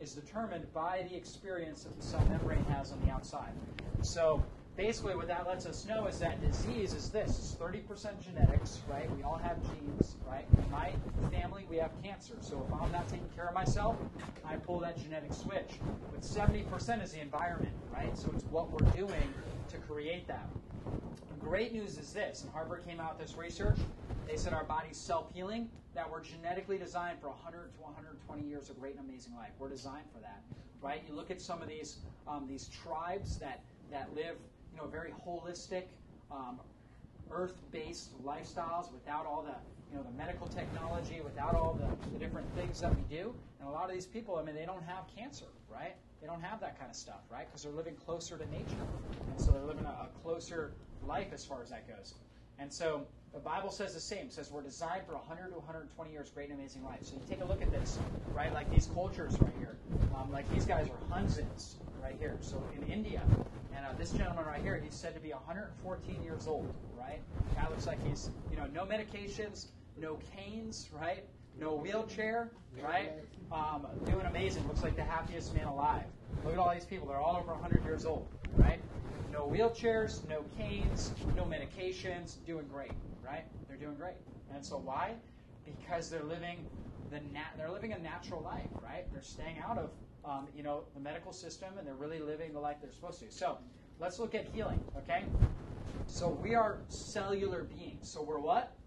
is determined by the experience that the cell membrane has on the outside. So basically what that lets us know is that disease is this it's 30% genetics right? We all have genes right? In my family we have cancer. So if i'm not taking care of myself i pull that genetic switch. But 70% is the environment right? So it's what we're doing to create that great news is this and harvard came out with this research they said our body's self-healing that we're genetically designed for 100 to 120 years of great and amazing life we're designed for that right you look at some of these um, these tribes that that live you know, very holistic, um, earth-based lifestyles without all the, you know, the medical technology, without all the, the different things that we do. And a lot of these people, I mean, they don't have cancer, right? They don't have that kind of stuff, right? Because they're living closer to nature. And so they're living a, a closer life as far as that goes. And so the Bible says the same. It says we're designed for 100 to 120 years great and amazing life. So you take a look at this, right? Like these cultures right here. Um, like these guys are Hunzins right here. So in India, and uh, this gentleman right here, he's said to be 114 years old, right? Guy looks like he's, you know, no medications, no canes, right? No wheelchair, right? Um, doing amazing. Looks like the happiest man alive. Look at all these people. They're all over 100 years old, right? No wheelchairs, no canes, no medications, doing great, right? They're doing great. And so why? Because they're living the nat- they're living a natural life, right? They're staying out of um, you know, the medical system, and they're really living the life they're supposed to. So let's look at healing, okay? So we are cellular beings. So we're what?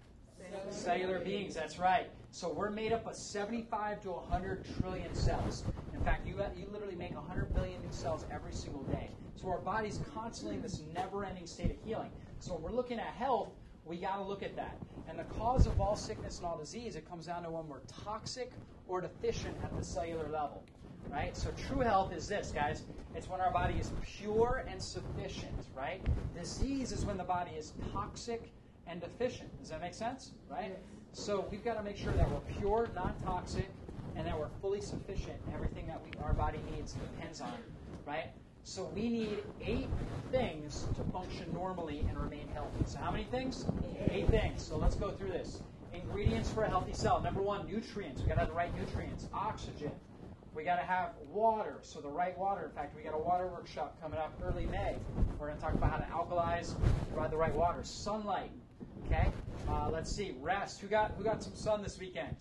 Cellular, beings. That's right. So we're made up of 75 to 100 trillion cells. In fact, you, you literally make 100 billion new cells every single day. So our body's constantly in this never-ending state of healing. So when we're looking at health, we got to look at that. And the cause of all sickness and all disease, it comes down to when we're toxic or deficient at the cellular level right? So true health is this, guys. It's when our body is pure and sufficient, right? Disease is when the body is toxic and deficient. Does that make sense? Right? So we've got to make sure that we're pure, non-toxic, and that we're fully sufficient. Everything that we, our body needs depends on, right? So we need eight things to function normally and remain healthy. So how many things? Eight things. So let's go through this. Ingredients for a healthy cell. Number one, nutrients. We got to have the right nutrients. Oxygen, we got to have water, so the right water. In fact, we got a water workshop coming up early May. We're going to talk about how to alkalize, provide the right water. Sunlight, okay. Uh, let's see, rest. Who got who got some sun this weekend?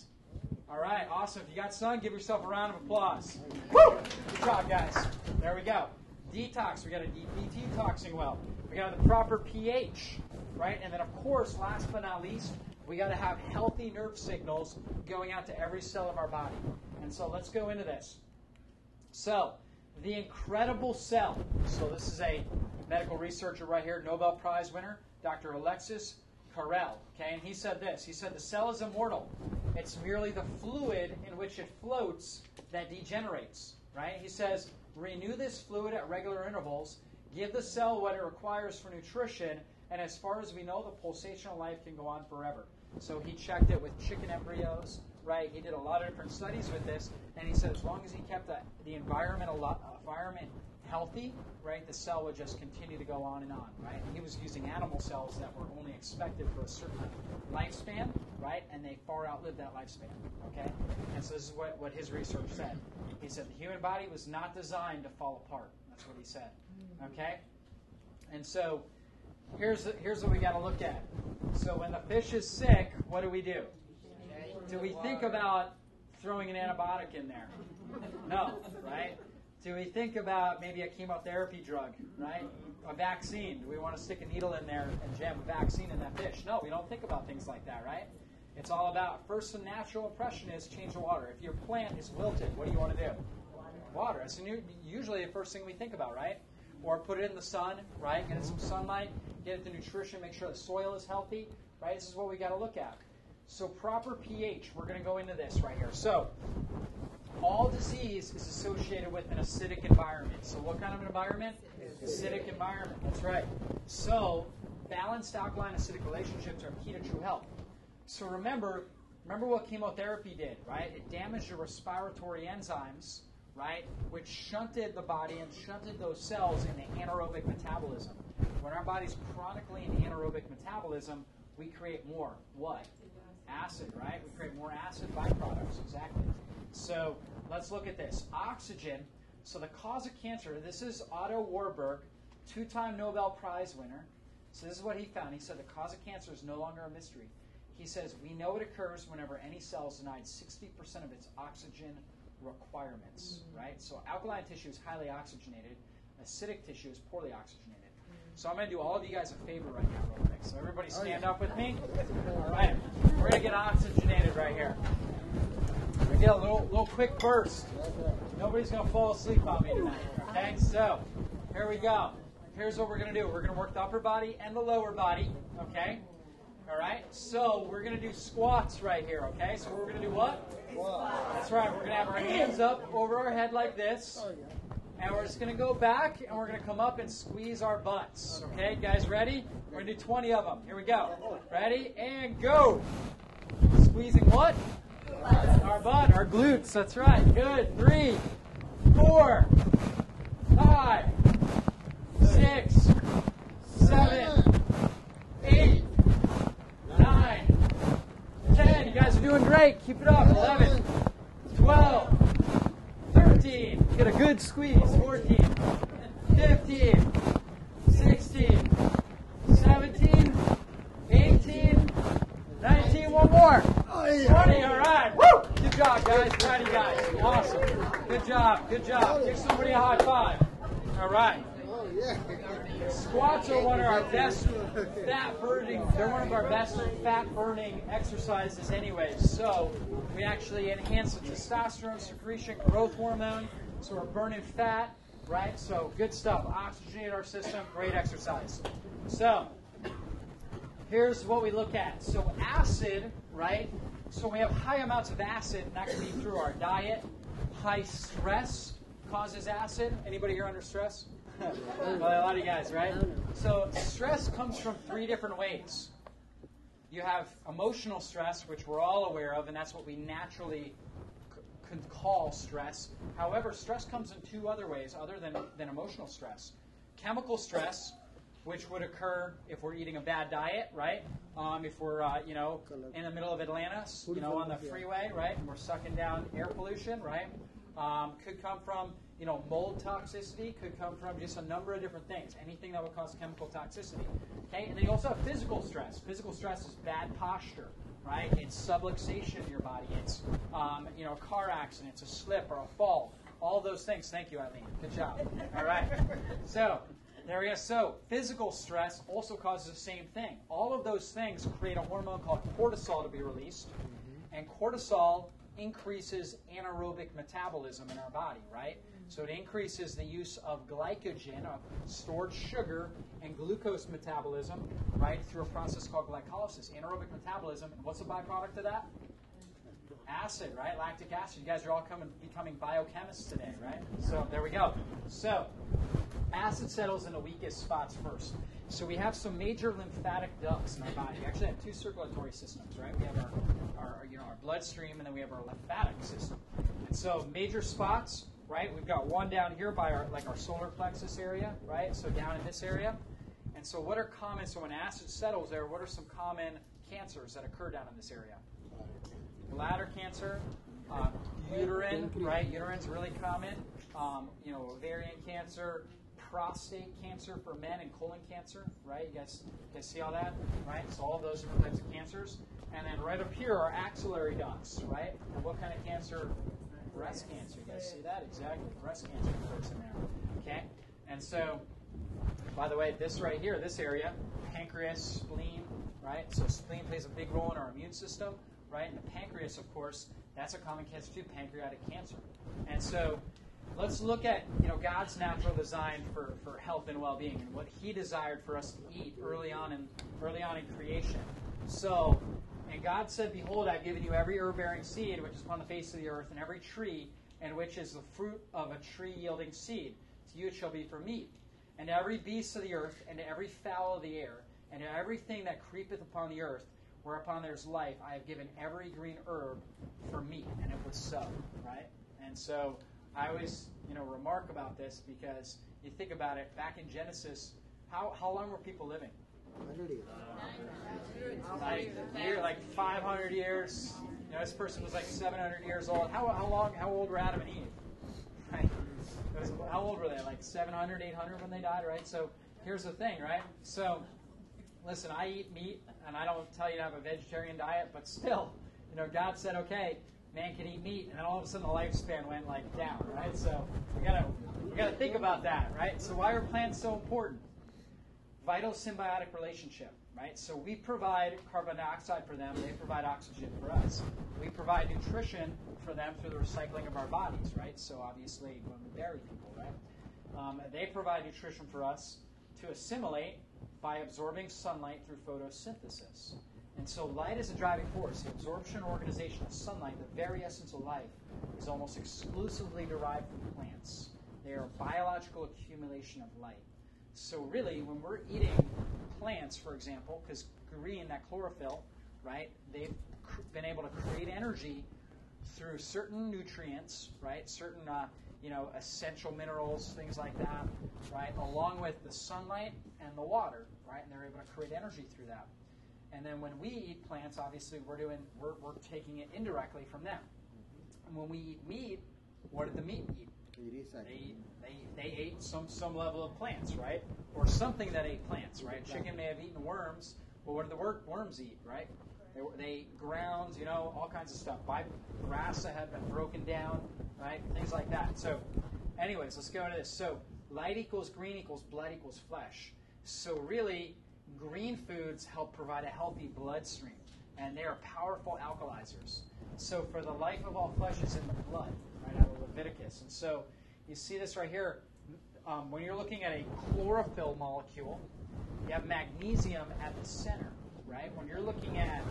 All right, awesome. If you got sun, give yourself a round of applause. Woo! Good job, guys. There we go. Detox. We got to be detoxing well. We got the proper pH, right? And then, of course, last but not least, we got to have healthy nerve signals going out to every cell of our body. And so let's go into this. So, the incredible cell. So, this is a medical researcher right here, Nobel Prize winner, Dr. Alexis Carrel. Okay, and he said this. He said the cell is immortal. It's merely the fluid in which it floats that degenerates. Right? He says, renew this fluid at regular intervals, give the cell what it requires for nutrition, and as far as we know, the pulsational life can go on forever. So he checked it with chicken embryos, right? He did a lot of different studies with this, and he said as long as he kept the, the environment uh, environment healthy, right, the cell would just continue to go on and on, right? And he was using animal cells that were only expected for a certain lifespan, right? And they far outlived that lifespan, okay? And so this is what, what his research said. He said the human body was not designed to fall apart. That's what he said, mm. okay? And so here's, here's what we got to look at. So when the fish is sick, what do we do? Do we think about throwing an antibiotic in there? No, right? Do we think about maybe a chemotherapy drug, right? A vaccine. Do we want to stick a needle in there and jam a vaccine in that fish? No, we don't think about things like that, right? It's all about first the natural impression is change the water. If your plant is wilted, what do you want to do? Water. That's usually the first thing we think about, right? Or put it in the sun, right? Get it some sunlight, get it the nutrition, make sure the soil is healthy, right? This is what we got to look at. So proper pH, we're going to go into this right here. So all disease is associated with an acidic environment. So what kind of an environment? Acidic environment. That's right. So balanced alkaline acidic relationships are key to true health. So remember, remember what chemotherapy did, right? It damaged your respiratory enzymes, right, which shunted the body and shunted those cells into anaerobic metabolism. When our body's chronically in anaerobic metabolism, we create more what? Acid, right? We create more acid byproducts, exactly. So let's look at this. Oxygen. So the cause of cancer, this is Otto Warburg, two time Nobel Prize winner. So this is what he found. He said the cause of cancer is no longer a mystery. He says, We know it occurs whenever any cell is denied 60% of its oxygen requirements, mm-hmm. right? So alkaline tissue is highly oxygenated, acidic tissue is poorly oxygenated. Mm-hmm. So I'm going to do all of you guys a favor right now, real quick. So everybody oh, stand up with me. All right. We're going to get oxygenated right here. Get a little, little quick burst. Nobody's going to fall asleep on me tonight. Okay? So here we go. Here's what we're going to do. We're going to work the upper body and the lower body. Okay? All right. So we're going to do squats right here. Okay? So we're going to do what? That's right. We're going to have our hands up over our head like this. And we're just going to go back and we're going to come up and squeeze our butts. Okay, guys, ready? We're going to do 20 of them. Here we go. Ready? And go. Squeezing what? Our butt, our glutes. That's right. Good. Three, four, five, six, seven, eight, nine, ten. You guys are doing great. Keep it up. 11, 12, 13. Get a good squeeze. 14, 15, 16, 17, 18, 19. One more. 20. All right. Woo! Good job, guys. Proud of you guys. Awesome. Good job. Good job. Give somebody a high five. All right. Squats are one of our best fat burning. They're one of our best fat burning exercises, anyways. So we actually enhance the testosterone secretion, growth hormone. So we're burning fat, right? So good stuff. Oxygenate our system. Great exercise. So here's what we look at. So acid, right? So we have high amounts of acid, and that can be through our diet. High stress causes acid. Anybody here under stress? Well, a lot of you guys, right? So stress comes from three different ways. You have emotional stress, which we're all aware of, and that's what we naturally c- call stress. However, stress comes in two other ways other than, than emotional stress. Chemical stress, which would occur if we're eating a bad diet, right? Um, if we're, uh, you know, in the middle of Atlanta, you know, on the freeway, right? And we're sucking down air pollution, right? Um, could come from, you know, mold toxicity. Could come from just a number of different things. Anything that would cause chemical toxicity. Okay, and then you also have physical stress. Physical stress is bad posture, right? It's subluxation in your body. It's, um, you know, a car accident, it's a slip or a fall. All those things. Thank you, Eileen. Good job. All right. So, there we go. So, physical stress also causes the same thing. All of those things create a hormone called cortisol to be released, and cortisol increases anaerobic metabolism in our body, right? So it increases the use of glycogen, of stored sugar, and glucose metabolism, right, through a process called glycolysis. Anaerobic metabolism, and what's a byproduct of that? Acid, right? Lactic acid. You guys are all coming, becoming biochemists today, right? So there we go. So acid settles in the weakest spots first. So we have some major lymphatic ducts in our body. We actually have two circulatory systems, right? We have our, our you know our bloodstream, and then we have our lymphatic system. And so major spots, right? We've got one down here by our like our solar plexus area, right? So down in this area. And so what are common? So when acid settles there, what are some common cancers that occur down in this area? Bladder cancer, uh, uterine, right? Uterine's really common. Um, you know, ovarian cancer, prostate cancer for men, and colon cancer, right? You guys, you guys see all that, right? So all those different types of cancers. And then right up here are axillary ducts, right? And what kind of cancer? Breast cancer. You guys see that? Exactly. Breast cancer occurs in there. Okay? And so, by the way, this right here, this area, pancreas, spleen, right? So spleen plays a big role in our immune system, right? And the pancreas, of course, that's a common cancer too, pancreatic cancer. And so let's look at you know God's natural design for, for health and well-being and what He desired for us to eat early on in early on in creation. So, and God said, Behold, I've given you every herb bearing seed which is upon the face of the earth, and every tree, and which is the fruit of a tree yielding seed. To you it shall be for meat. And every beast of the earth, and every fowl of the air, and everything that creepeth upon the earth, whereupon there's life, I have given every green herb for meat. And it was so, right? And so I always, you know, remark about this because you think about it, back in Genesis, how, how long were people living? Like, year, like 500 years. You know, this person was like 700 years old. How, how long, how old were Adam and Eve? Right? How old were they? Like 700, 800 when they died, right? So here's the thing, right? So, listen, I eat meat, and I don't tell you to have a vegetarian diet, but still, you know, God said, okay, man can eat meat, and then all of a sudden the lifespan went like down, right? So we gotta we gotta think about that, right? So why are plants so important? Vital symbiotic relationship, right? So we provide carbon dioxide for them, they provide oxygen for us. We provide nutrition for them through the recycling of our bodies, right? So obviously when we bury people, right? Um, they provide nutrition for us to assimilate by absorbing sunlight through photosynthesis. And so light is a driving force. The absorption organization of sunlight, the very essence of life, is almost exclusively derived from plants. They are a biological accumulation of light. So really, when we're eating plants, for example, because green, that chlorophyll, right, they've cr- been able to create energy through certain nutrients, right, certain, uh, you know, essential minerals, things like that, right, along with the sunlight and the water, right, and they're able to create energy through that. And then when we eat plants, obviously we're doing we're, we're taking it indirectly from them. And when we eat meat, what did the meat eat? They, they, they ate some, some level of plants, right? Or something that ate plants, right? Chicken may have eaten worms, but what did the wor- worms eat, right? They, they ate grounds, you know, all kinds of stuff. By grass that had been broken down, right? Things like that. So, anyways, let's go into this. So, light equals green equals blood equals flesh. So, really, green foods help provide a healthy bloodstream, and they are powerful alkalizers. So, for the life of all flesh is in the blood, right out of Leviticus. And so, you see this right here. Um, when you're looking at a chlorophyll molecule, you have magnesium at the center, right? When you're looking at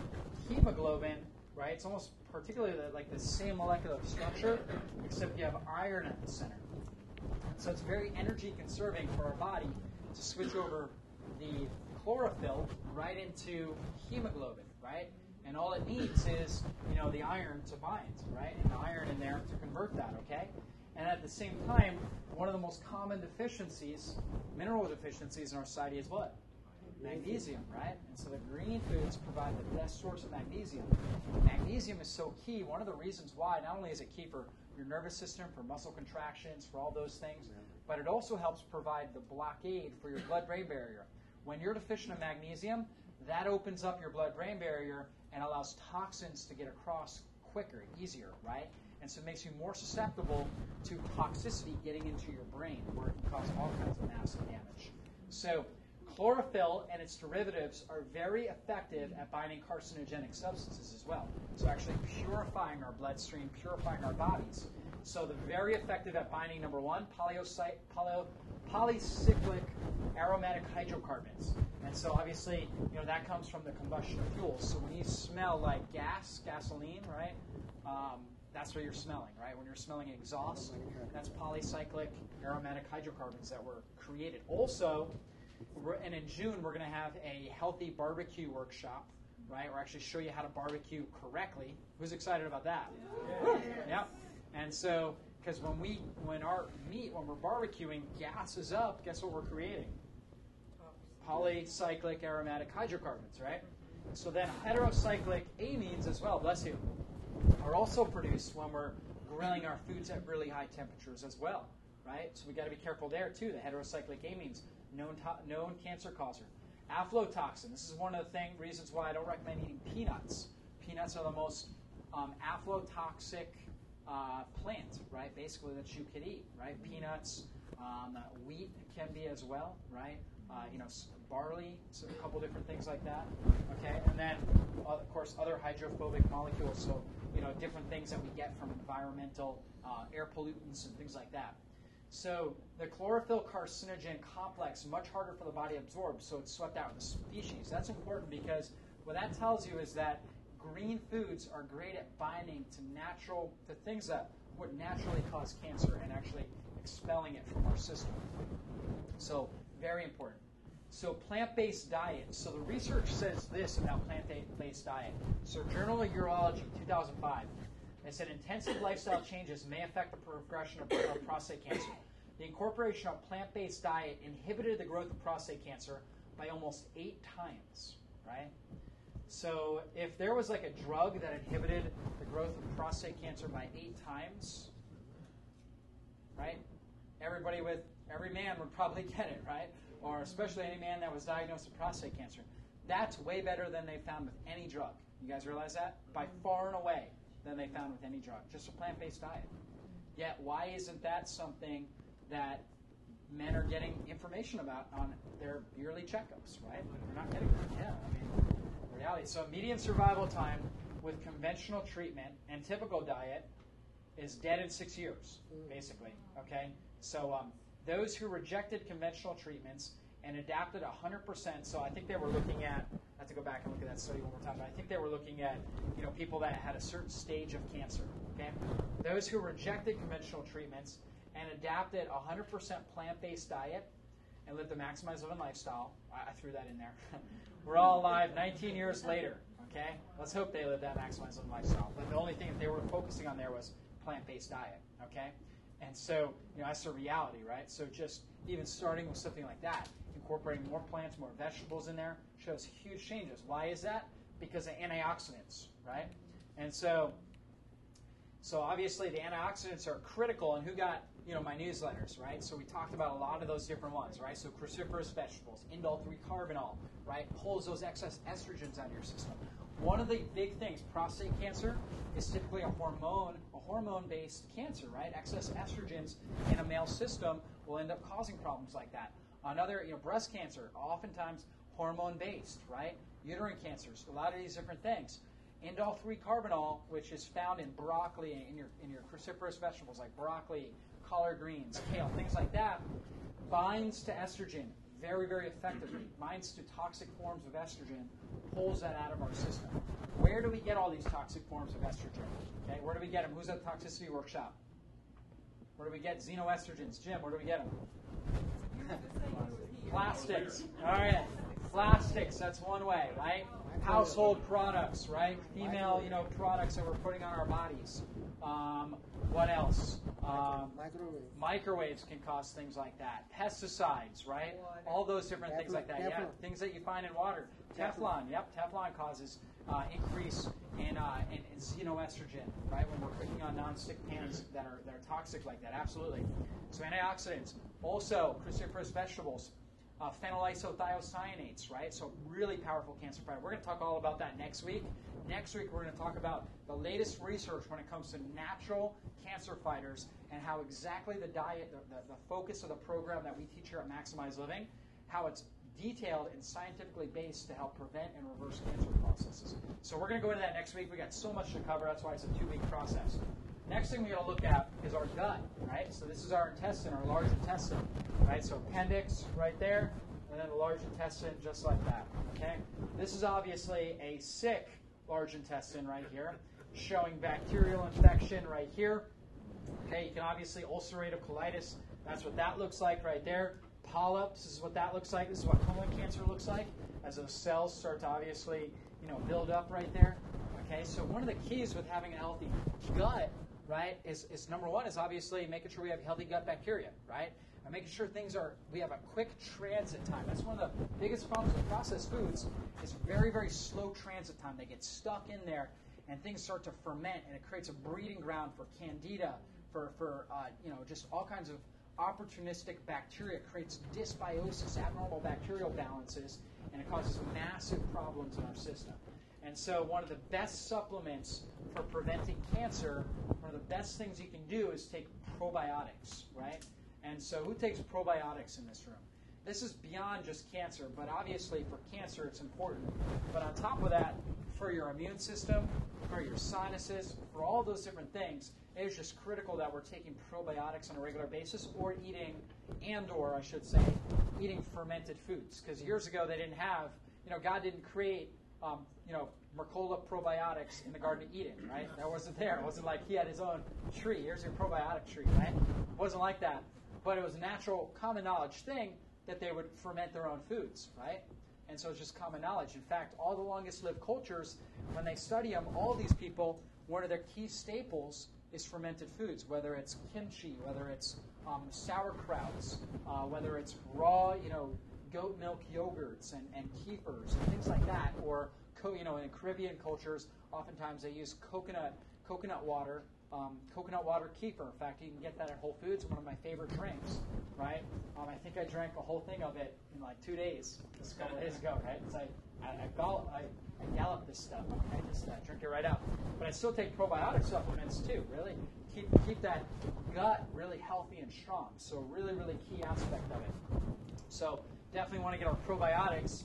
hemoglobin, right, it's almost particularly the, like the same molecular structure, except you have iron at the center. So it's very energy conserving for our body to switch over the chlorophyll right into hemoglobin, right? And all it needs is, you know, the iron to bind, right? And the iron in there to convert that, okay? And at the same time, one of the most common deficiencies, mineral deficiencies in our society is what? Magnesium, right? And so the green foods provide the best source of magnesium. Magnesium is so key. One of the reasons why, not only is it key for your nervous system, for muscle contractions, for all those things, but it also helps provide the blockade for your blood brain barrier. When you're deficient in magnesium, that opens up your blood brain barrier and allows toxins to get across quicker, easier, right? And so it makes you more susceptible to toxicity getting into your brain, where it can cause all kinds of massive damage. So, chlorophyll and its derivatives are very effective at binding carcinogenic substances as well. So, actually purifying our bloodstream, purifying our bodies. So, they're very effective at binding number one, polyocy- polyo- polycyclic aromatic hydrocarbons. And so, obviously, you know that comes from the combustion of fuels. So, when you smell like gas, gasoline, right? Um, that's what you're smelling, right? When you're smelling exhaust, that's polycyclic aromatic hydrocarbons that were created. Also, we're, and in June, we're going to have a healthy barbecue workshop, right? We're actually show you how to barbecue correctly. Who's excited about that? Yeah. yeah. And so, because when we, when our meat, when we're barbecuing, gases up, guess what we're creating? Polycyclic aromatic hydrocarbons, right? So then heterocyclic amines as well, bless you, are also produced when we're grilling our foods at really high temperatures as well, right? So we got to be careful there too. The heterocyclic amines, known to- known cancer causer. Aflatoxin. This is one of the thing, reasons why I don't recommend eating peanuts. Peanuts are the most um, aflatoxic uh, plant, right? Basically that you could eat, right? Peanuts, um, wheat can be as well, right? Uh, you know, s- barley, so a couple different things like that. Okay, and then of course other hydrophobic molecules. So you know, different things that we get from environmental uh, air pollutants and things like that. So the chlorophyll carcinogen complex much harder for the body to absorb, so it's swept out of the species. That's important because What that tells you is that green foods are great at binding to natural, to things that would naturally cause cancer and actually expelling it from our system. So, very important. So, plant based diet. So, the research says this about plant based diet. So, Journal of Urology, 2005. They said intensive lifestyle changes may affect the progression of, prostate cancer. The incorporation of plant based diet inhibited the growth of prostate cancer by almost eight times, right? So, if there was like a drug that inhibited the growth of prostate cancer by eight times, right? Everybody with, every man would probably get it, right? Or especially any man that was diagnosed with prostate cancer. That's way better than they found with any drug. You guys realize that? By mm-hmm. far and away than they found with any drug. Just a plant based diet. Yet, why isn't that something that men are getting information about on their yearly checkups, right? They're not getting it. Yeah, I mean, reality. So, median survival time with conventional treatment and typical diet is dead in six years, basically. Okay? So, um, those who rejected conventional treatments and adapted 100%, so I think they were looking at, I have to go back and look at that study one more time, but I think they were looking at, you know, people that had a certain stage of cancer, okay? Those who rejected conventional treatments and adapted 100% plant-based diet and lived the maximized living lifestyle, I, threw that in there. we're all alive 19 years later, okay? Let's hope they live that maximized living lifestyle. But the only thing that they were focusing on there was plant-based diet, okay? And so, you know, that's the reality, right? So just even starting with something like that, incorporating more plants, more vegetables in there, shows huge changes. Why is that? Because of antioxidants, right? And so, so obviously the antioxidants are critical. And who got you know my newsletters, right? So we talked about a lot of those different ones, right? So cruciferous vegetables, indole three carbinol, right, pulls those excess estrogens out of your system. One of the big things, prostate cancer, is typically a hormone, a hormone-based cancer, right? Excess estrogens in a male system will end up causing problems like that. Another, you know, breast cancer, oftentimes hormone-based, right? Uterine cancers, a lot of these different things. Indole 3 carbinol, which is found in broccoli in your in your cruciferous vegetables like broccoli, collard greens, kale, things like that, binds to estrogen very, very effectively, binds to toxic forms of estrogen, pulls that out of our system. Where do we get all these toxic forms of estrogen? Okay, where do we get them? Who's at the toxicity workshop? Where do we get xenoestrogens? Jim, where do we get them? Plastics. All right. Plastics, that's one way, right? Household products, right? Female, you know, products that we're putting on our bodies. Um, what else? Um, Microwave. microwaves can cause things like that. Pesticides, right? All those different things like that. Yeah, things that you find in water. Teflon, yep, Teflon causes uh, increase in, uh, in, in xenoestrogen, right? When we're cooking on non-stick pans that are that are toxic like that, absolutely. So antioxidants, also cruciferous vegetables, uh, phenylisothiocyanates, right? So really powerful cancer fighter. We're going to talk all about that next week. Next week, we're going to talk about the latest research when it comes to natural cancer fighters and how exactly the diet, the, the, the focus of the program that we teach here at Maximized Living, how it's detailed and scientifically based to help prevent and reverse cancer processes. So we're going to go into that next week. We got so much to cover. That's why it's a two-week process. Next thing we're going to look at is our gut, right? So this is our intestine, our large intestine, right? So appendix right there, and then the large intestine just like that, okay? This is obviously a sick large intestine right here, showing bacterial infection right here. Okay, you can obviously ulcerative colitis. That's what that looks like right there. Polyps this is what that looks like. This is what colon cancer looks like as those cells start to obviously, you know, build up right there. Okay, so one of the keys with having a healthy gut, right, is, is number one is obviously making sure we have healthy gut bacteria, right? And making sure things are, we have a quick transit time. That's one of the biggest problems with processed foods is very, very slow transit time. They get stuck in there and things start to ferment and it creates a breeding ground for candida, for, for uh, you know, just all kinds of opportunistic bacteria. It creates dysbiosis, abnormal bacterial balances, and it causes massive problems in our system. And so, one of the best supplements for preventing cancer, one of the best things you can do is take probiotics, right? And so, who takes probiotics in this room? This is beyond just cancer, but obviously for cancer it's important. But on top of that, for your immune system, for your sinuses, for all those different things, it is just critical that we're taking probiotics on a regular basis or eating, and or I should say, eating fermented foods. Because years ago they didn't have, you know, God didn't create um, you know, Mercola probiotics in the Garden of Eden, right? That wasn't there. It wasn't like he had his own tree. Here's your probiotic tree, right? It wasn't like that. But it was a natural, common knowledge thing that they would ferment their own foods, right? And so it's just common knowledge. In fact, all the longest lived cultures, when they study them, all these people, one of their key staples is fermented foods, whether it's kimchi, whether it's um, sauerkrauts, uh, whether it's raw, you know, goat milk yogurts and, and kefirs and things like that, or co- you know, in Caribbean cultures, oftentimes they use coconut coconut water, um, coconut water kefir. In fact, you can get that at Whole Foods. One of my favorite drinks, right? Um, I think I drank a whole thing of it in like two days, just a couple days ago, right? It's like I, I, I, I gallop this stuff. I just drink it right out. But I still take probiotic supplements too. Really keep keep that gut really healthy and strong. So really, really key aspect of it. So definitely want to get our probiotics.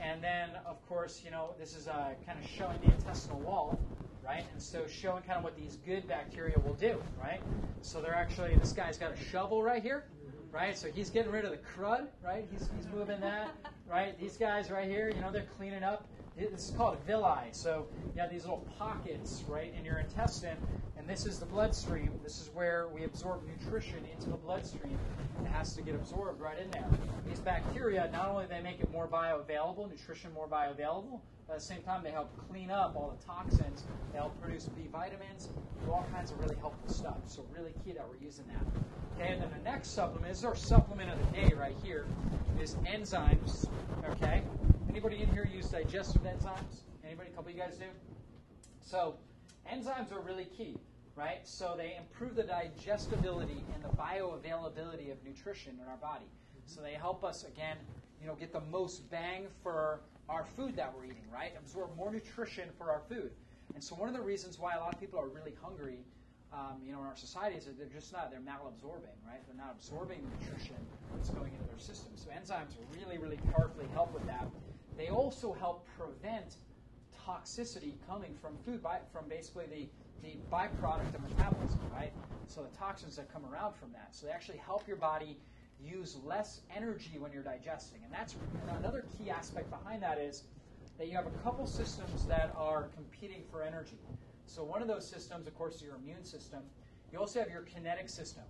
And then, of course, you know, this is uh, kind of showing the intestinal wall, right? And so showing kind of what these good bacteria will do, right? So they're actually, this guy's got a shovel right here, right? So he's getting rid of the crud, right? He's, he's moving that, right? These guys right here, you know, they're cleaning up. This is called villi. So you have these little pockets, right, in your intestine, and this is the bloodstream. This is where we absorb nutrition into the bloodstream. It has to get absorbed right in there. These bacteria, not only they make it more bioavailable, nutrition more bioavailable, but at the same time they help clean up all the toxins. They help produce B vitamins, do all kinds of really helpful stuff. So really key that we're using that. Okay, and then the next supplement is our supplement of the day right here is enzymes. Okay, anybody in here use digestive enzymes? Anybody? A couple of you guys do. So enzymes are really key right? So they improve the digestibility and the bioavailability of nutrition in our body. So they help us again, you know, get the most bang for our food that we're eating, right? Absorb more nutrition for our food. And so one of the reasons why a lot of people are really hungry, um, you know, in our society is that they're just not, they're malabsorbing, right? They're not absorbing the nutrition that's going into their system. So enzymes really, really powerfully help with that. They also help prevent toxicity coming from food, by, from basically the the byproduct of metabolism, right? So the toxins that come around from that. So they actually help your body use less energy when you're digesting. And that's another key aspect behind that is that you have a couple systems that are competing for energy. So one of those systems, of course, is your immune system. You also have your kinetic system.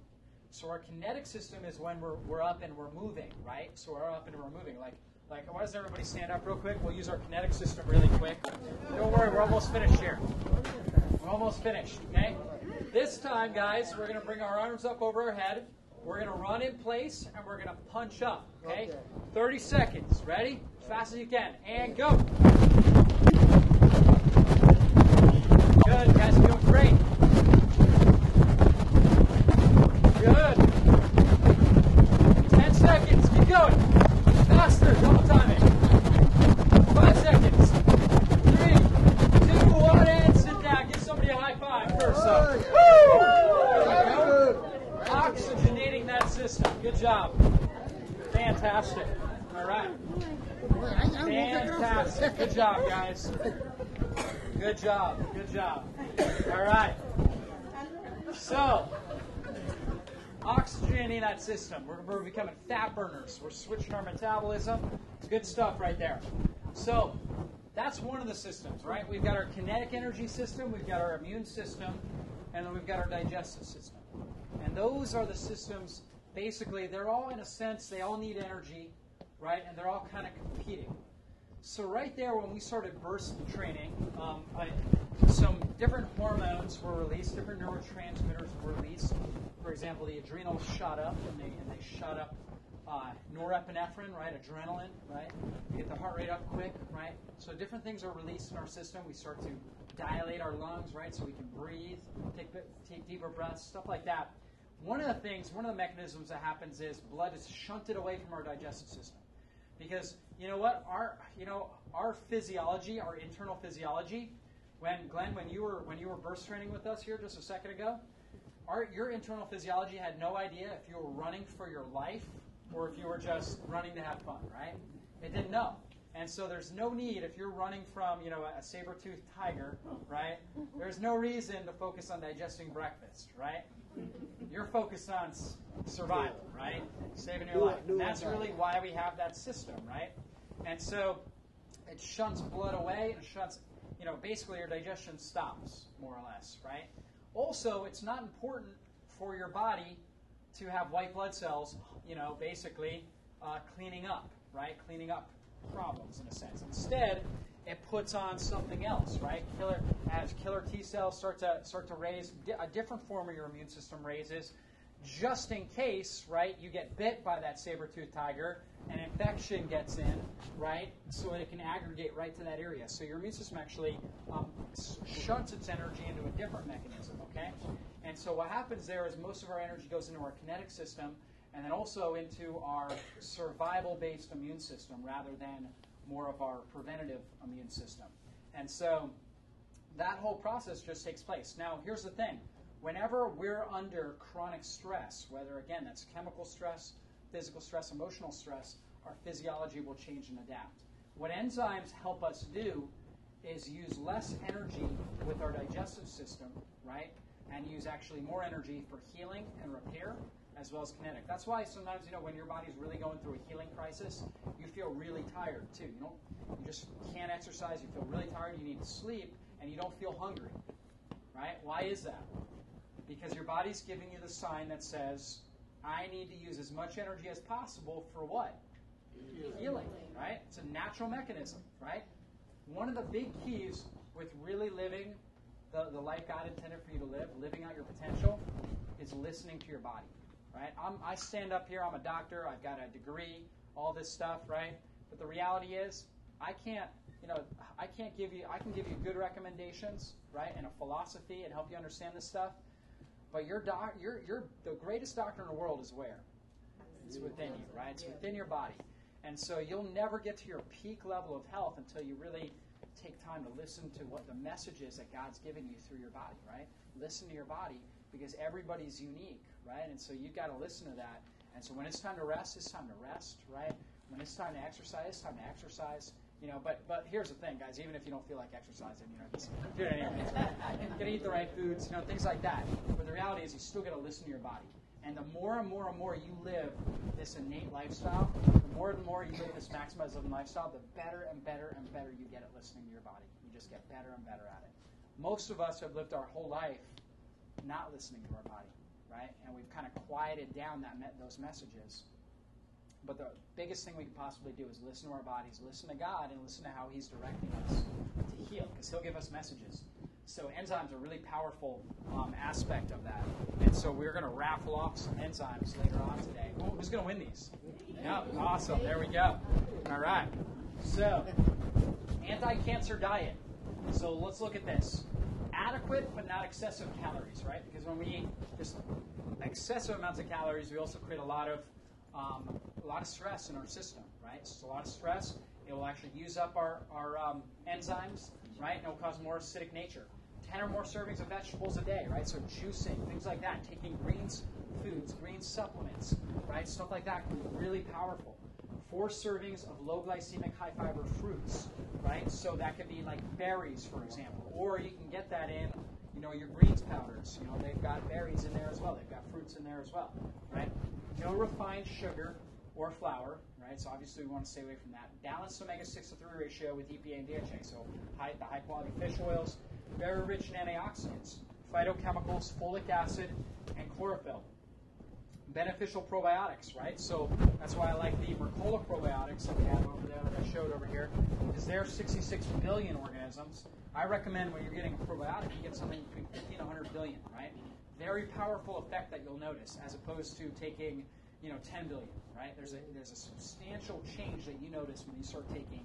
So our kinetic system is when we're, we're up and we're moving, right? So we're up and we're moving. Like, like, why does everybody stand up real quick? We'll use our kinetic system really quick. Don't worry, we're almost finished here. We're almost finished, okay? This time, guys, we're going to bring our arms up over our head. We're going to run in place and we're going to punch up, okay? 30 seconds. Ready? As fast as you can. And go. Good. Guys are doing great. Good. 10 seconds. Keep going. Faster. Double time it. Five seconds. Three, two, one, and sit down. Give somebody a high five first. So. Oxygenating that system. Good job. Fantastic. All right. Fantastic. Good job, guys. Good job. Good job. All right. So, oxygenating that system. We're, we're becoming fat burners. We're switching our metabolism. It's good stuff right there. So, that's one of the systems, right? We've got our kinetic energy system, we've got our immune system, and then we've got our digestive system. And those are the systems, basically, they're all, in a sense, they all need energy, right? And they're all kind of competing. So, right there, when we started burst training, um, I, some different hormones were released, different neurotransmitters were released. For example, the adrenals shot up, and they, and they shot up uh, norepinephrine, right? Adrenaline, right? Get the heart rate up quick, right? So different things are released in our system. We start to dilate our lungs, right? So we can breathe, take take deeper breaths, stuff like that. One of the things, one of the mechanisms that happens is blood is shunted away from our digestive system, because you know what? Our you know our physiology, our internal physiology. When Glenn, when you were when you were burst training with us here just a second ago, our, your internal physiology had no idea if you were running for your life or if you were just running to have fun, right? It didn't know. And so there's no need if you're running from, you know, a saber-toothed tiger, right? There's no reason to focus on digesting breakfast, right? You're focused on survival, right? Saving your life. And that's really why we have that system, right? And so it shunts blood away and shunts, you know, basically your digestion stops, more or less, right? Also, it's not important for your body to have white blood cells, you know, basically uh, cleaning up, right? Cleaning up problems in a sense. Instead, it puts on something else, right? Killer as killer T cells start to start to raise a different form of your immune system raises, just in case, right? You get bit by that saber-toothed tiger, an infection gets in, right? So it can aggregate right to that area. So your immune system actually um, shunts its energy into a different mechanism, okay? And so what happens there is most of our energy goes into our kinetic system and then also into our survival based immune system rather than more of our preventative immune system. And so that whole process just takes place. Now, here's the thing whenever we're under chronic stress, whether again that's chemical stress, physical stress, emotional stress, our physiology will change and adapt. What enzymes help us do is use less energy with our digestive system, right? And use actually more energy for healing and repair as well as kinetic. That's why sometimes, you know, when your body's really going through a healing crisis, you feel really tired too. You don't you just can't exercise, you feel really tired, you need to sleep, and you don't feel hungry. Right? Why is that? Because your body's giving you the sign that says, I need to use as much energy as possible for what? Healing, right? It's a natural mechanism, right? One of the big keys with really living the, the life God intended for you to live, living out your potential, is listening to your body right? I'm, I stand up here, I'm a doctor, I've got a degree, all this stuff, right? But the reality is, I can't, you know, I can't give you, I can give you good recommendations, right, and a philosophy and help you understand this stuff. But your doc, your, your, the greatest doctor in the world is where? It's within you, right? It's within your body. And so you'll never get to your peak level of health until you really take time to listen to what the message is that God's given you through your body, right? Listen to your body because everybody's unique, right? And so you've got to listen to that. And so when it's time to rest, it's time to rest, right? When it's time to exercise, it's time to exercise. You know, but but here's the thing, guys. Even if you don't feel like exercising, you know, just do it anyway. you gotta eat the right foods, you know, things like that. But the reality is, you still got to listen to your body. And the more and more and more you live this innate lifestyle, the more and more you live this maximized lifestyle, the better and better and better you get at listening to your body. You just get better and better at it. Most of us have lived our whole life not listening to our body right? And we've kind of quieted down that me- those messages. But the biggest thing we can possibly do is listen to our bodies, listen to God, and listen to how He's directing us to heal, because He'll give us messages. So enzymes are a really powerful um, aspect of that. And so we're going to raffle off some enzymes later on today. who's going to win these? Yeah, awesome. There we go. All right. So, anti-cancer diet. So let's look at this adequate but not excessive calories, right? Because when we eat just excessive amounts of calories, we also create a lot of um, a lot of stress in our system, right? It's a lot of stress. It will actually use up our, our um, enzymes, right? And it will cause more acidic nature. 10 or more servings of vegetables a day, right? So juicing, things like that, taking greens foods, green supplements, right? Stuff like that can be really powerful. Four servings of low glycemic, high fiber fruits, right? So that could be like berries, for example, or you can get that in, you know, your greens powders. You know, they've got berries in there as well. They've got fruits in there as well, right? No refined sugar or flour, right? So obviously we want to stay away from that. Balanced omega-6 to 3 ratio with EPA and DHA. So high, the high-quality fish oils, very rich in antioxidants, phytochemicals, folic acid, and chlorophyll beneficial probiotics, right? So that's why I like the Mercola probiotics that we have over there that I showed over here, because they're 66 billion organisms. I recommend when you're getting a probiotic, you get something between 50 and 100 billion, right? Very powerful effect that you'll notice, as opposed to taking, you know, 10 billion, right? There's a there's a substantial change that you notice when you start taking,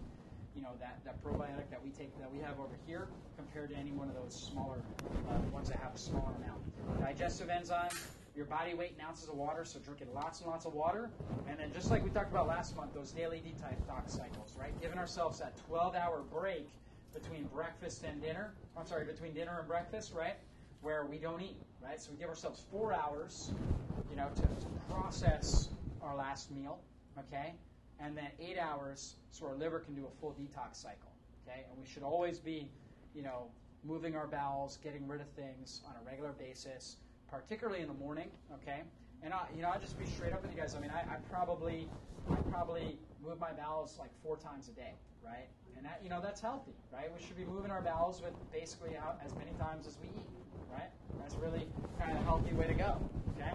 you know, that, that probiotic that we take that we have over here compared to any one of those smaller uh, ones that have a smaller amount. Digestive enzyme, your body weight in ounces of water, so drinking lots and lots of water. And then just like we talked about last month, those daily detox cycles, right? Giving ourselves that 12 hour break between breakfast and dinner. I'm sorry, between dinner and breakfast, right? Where we don't eat, right? So we give ourselves four hours, you know, to, to process our last meal, okay? And then eight hours so our liver can do a full detox cycle, okay? And we should always be, you know, moving our bowels, getting rid of things on a regular basis particularly in the morning. Okay, and I, you know, I'll just be straight up with you guys. I mean, I, I probably, I probably move my bowels like four times a day, right? And that, you know, that's healthy, right? We should be moving our bowels with basically out as many times as we eat, right? That's really kind of a healthy way to go, okay?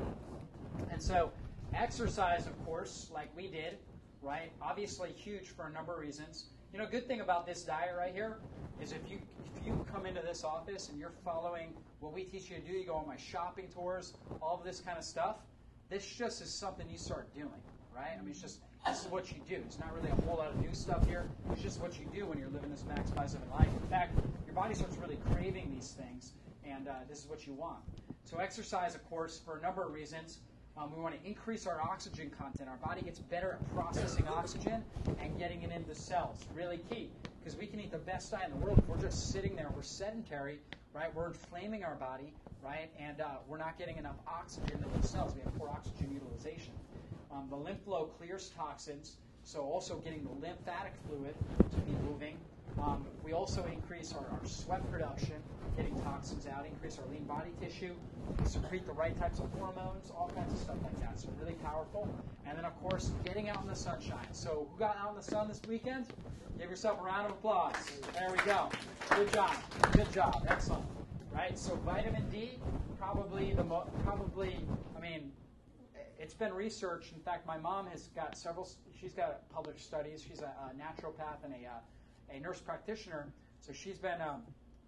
And so, exercise, of course, like we did, right? Obviously, huge for a number of reasons. You know, good thing about this diet right here is if you if you come into this office and you're following what we teach you to do, you go on my shopping tours, all of this kind of stuff. This just is something you start doing, right? I mean, it's just this is what you do. It's not really a whole lot of new stuff here. It's just what you do when you're living this maximized living life. In fact, your body starts really craving these things, and uh, this is what you want. So, exercise, of course, for a number of reasons. Um, we want to increase our oxygen content. Our body gets better at processing oxygen and getting it into cells. Really key because we can eat the best diet in the world if we're just sitting there. We're sedentary, right? We're inflaming our body, right? And uh, we're not getting enough oxygen to the cells. We have poor oxygen utilization. Um, the lymph flow clears toxins, so also getting the lymphatic fluid to be moving. Um, we also increase our, our sweat production, getting toxins out, increase our lean body tissue, secrete the right types of hormones, all kinds of stuff like that. So really powerful. And then of course, getting out in the sunshine. So who got out in the sun this weekend? Give yourself a round of applause. There we go. Good job. Good job. Excellent. Right. So vitamin D, probably the mo- probably. I mean, it's been researched. In fact, my mom has got several. She's got published studies. She's a, a naturopath and a, uh, a nurse practitioner. So she's been. Um,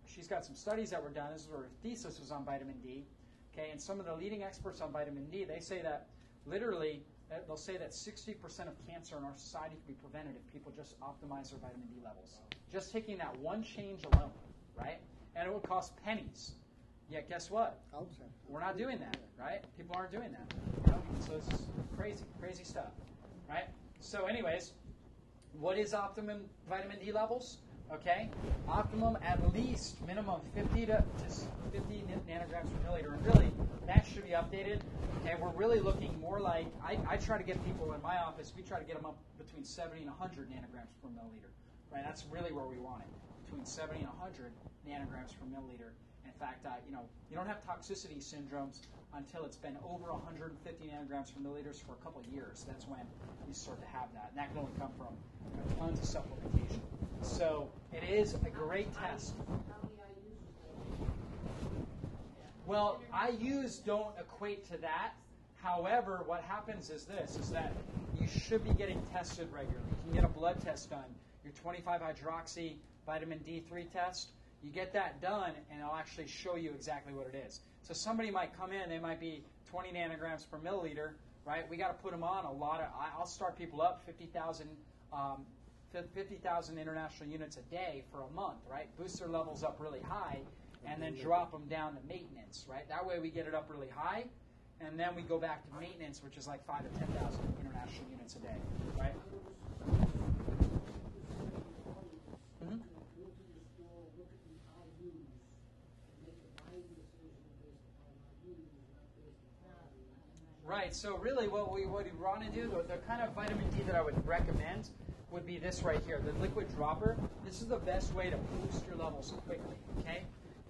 she's got some studies that were done. This is where her thesis was on vitamin D. Okay, and some of the leading experts on vitamin D, they say that literally they'll say that 60% of cancer in our society can be prevented if people just optimize their vitamin D levels. Just taking that one change alone, right? And it would cost pennies. Yet guess what? We're not doing that, right? People aren't doing that. You know? So it's crazy, crazy stuff, right? So, anyways, what is optimum vitamin D levels? Okay, optimum at least minimum 50 to, to 50 nanograms per milliliter, and really that should be updated. Okay, we're really looking more like I, I try to get people in my office. We try to get them up between 70 and 100 nanograms per milliliter. Right, that's really where we want it, between 70 and 100 nanograms per milliliter. Fact, uh, you know, you don't have toxicity syndromes until it's been over 150 nanograms per milliliters for a couple of years. That's when you start to have that, and that can only come from you know, tons of supplementation. So it is a great test. Well, IUs don't equate to that. However, what happens is this: is that you should be getting tested regularly. You can get a blood test done. Your 25 hydroxy vitamin D3 test. You get that done, and I'll actually show you exactly what it is. So somebody might come in, they might be 20 nanograms per milliliter, right? We got to put them on a lot of. I'll start people up 50,000 um, 50,000 international units a day for a month, right? Boost their levels up really high and then drop them down to maintenance, right? That way we get it up really high and then we go back to maintenance, which is like 5 to 10,000 international units a day, right? Mm-hmm. Right. So really, what we what we want to do, the, the kind of vitamin D that I would recommend would be this right here, the liquid dropper. This is the best way to boost your levels quickly. Okay.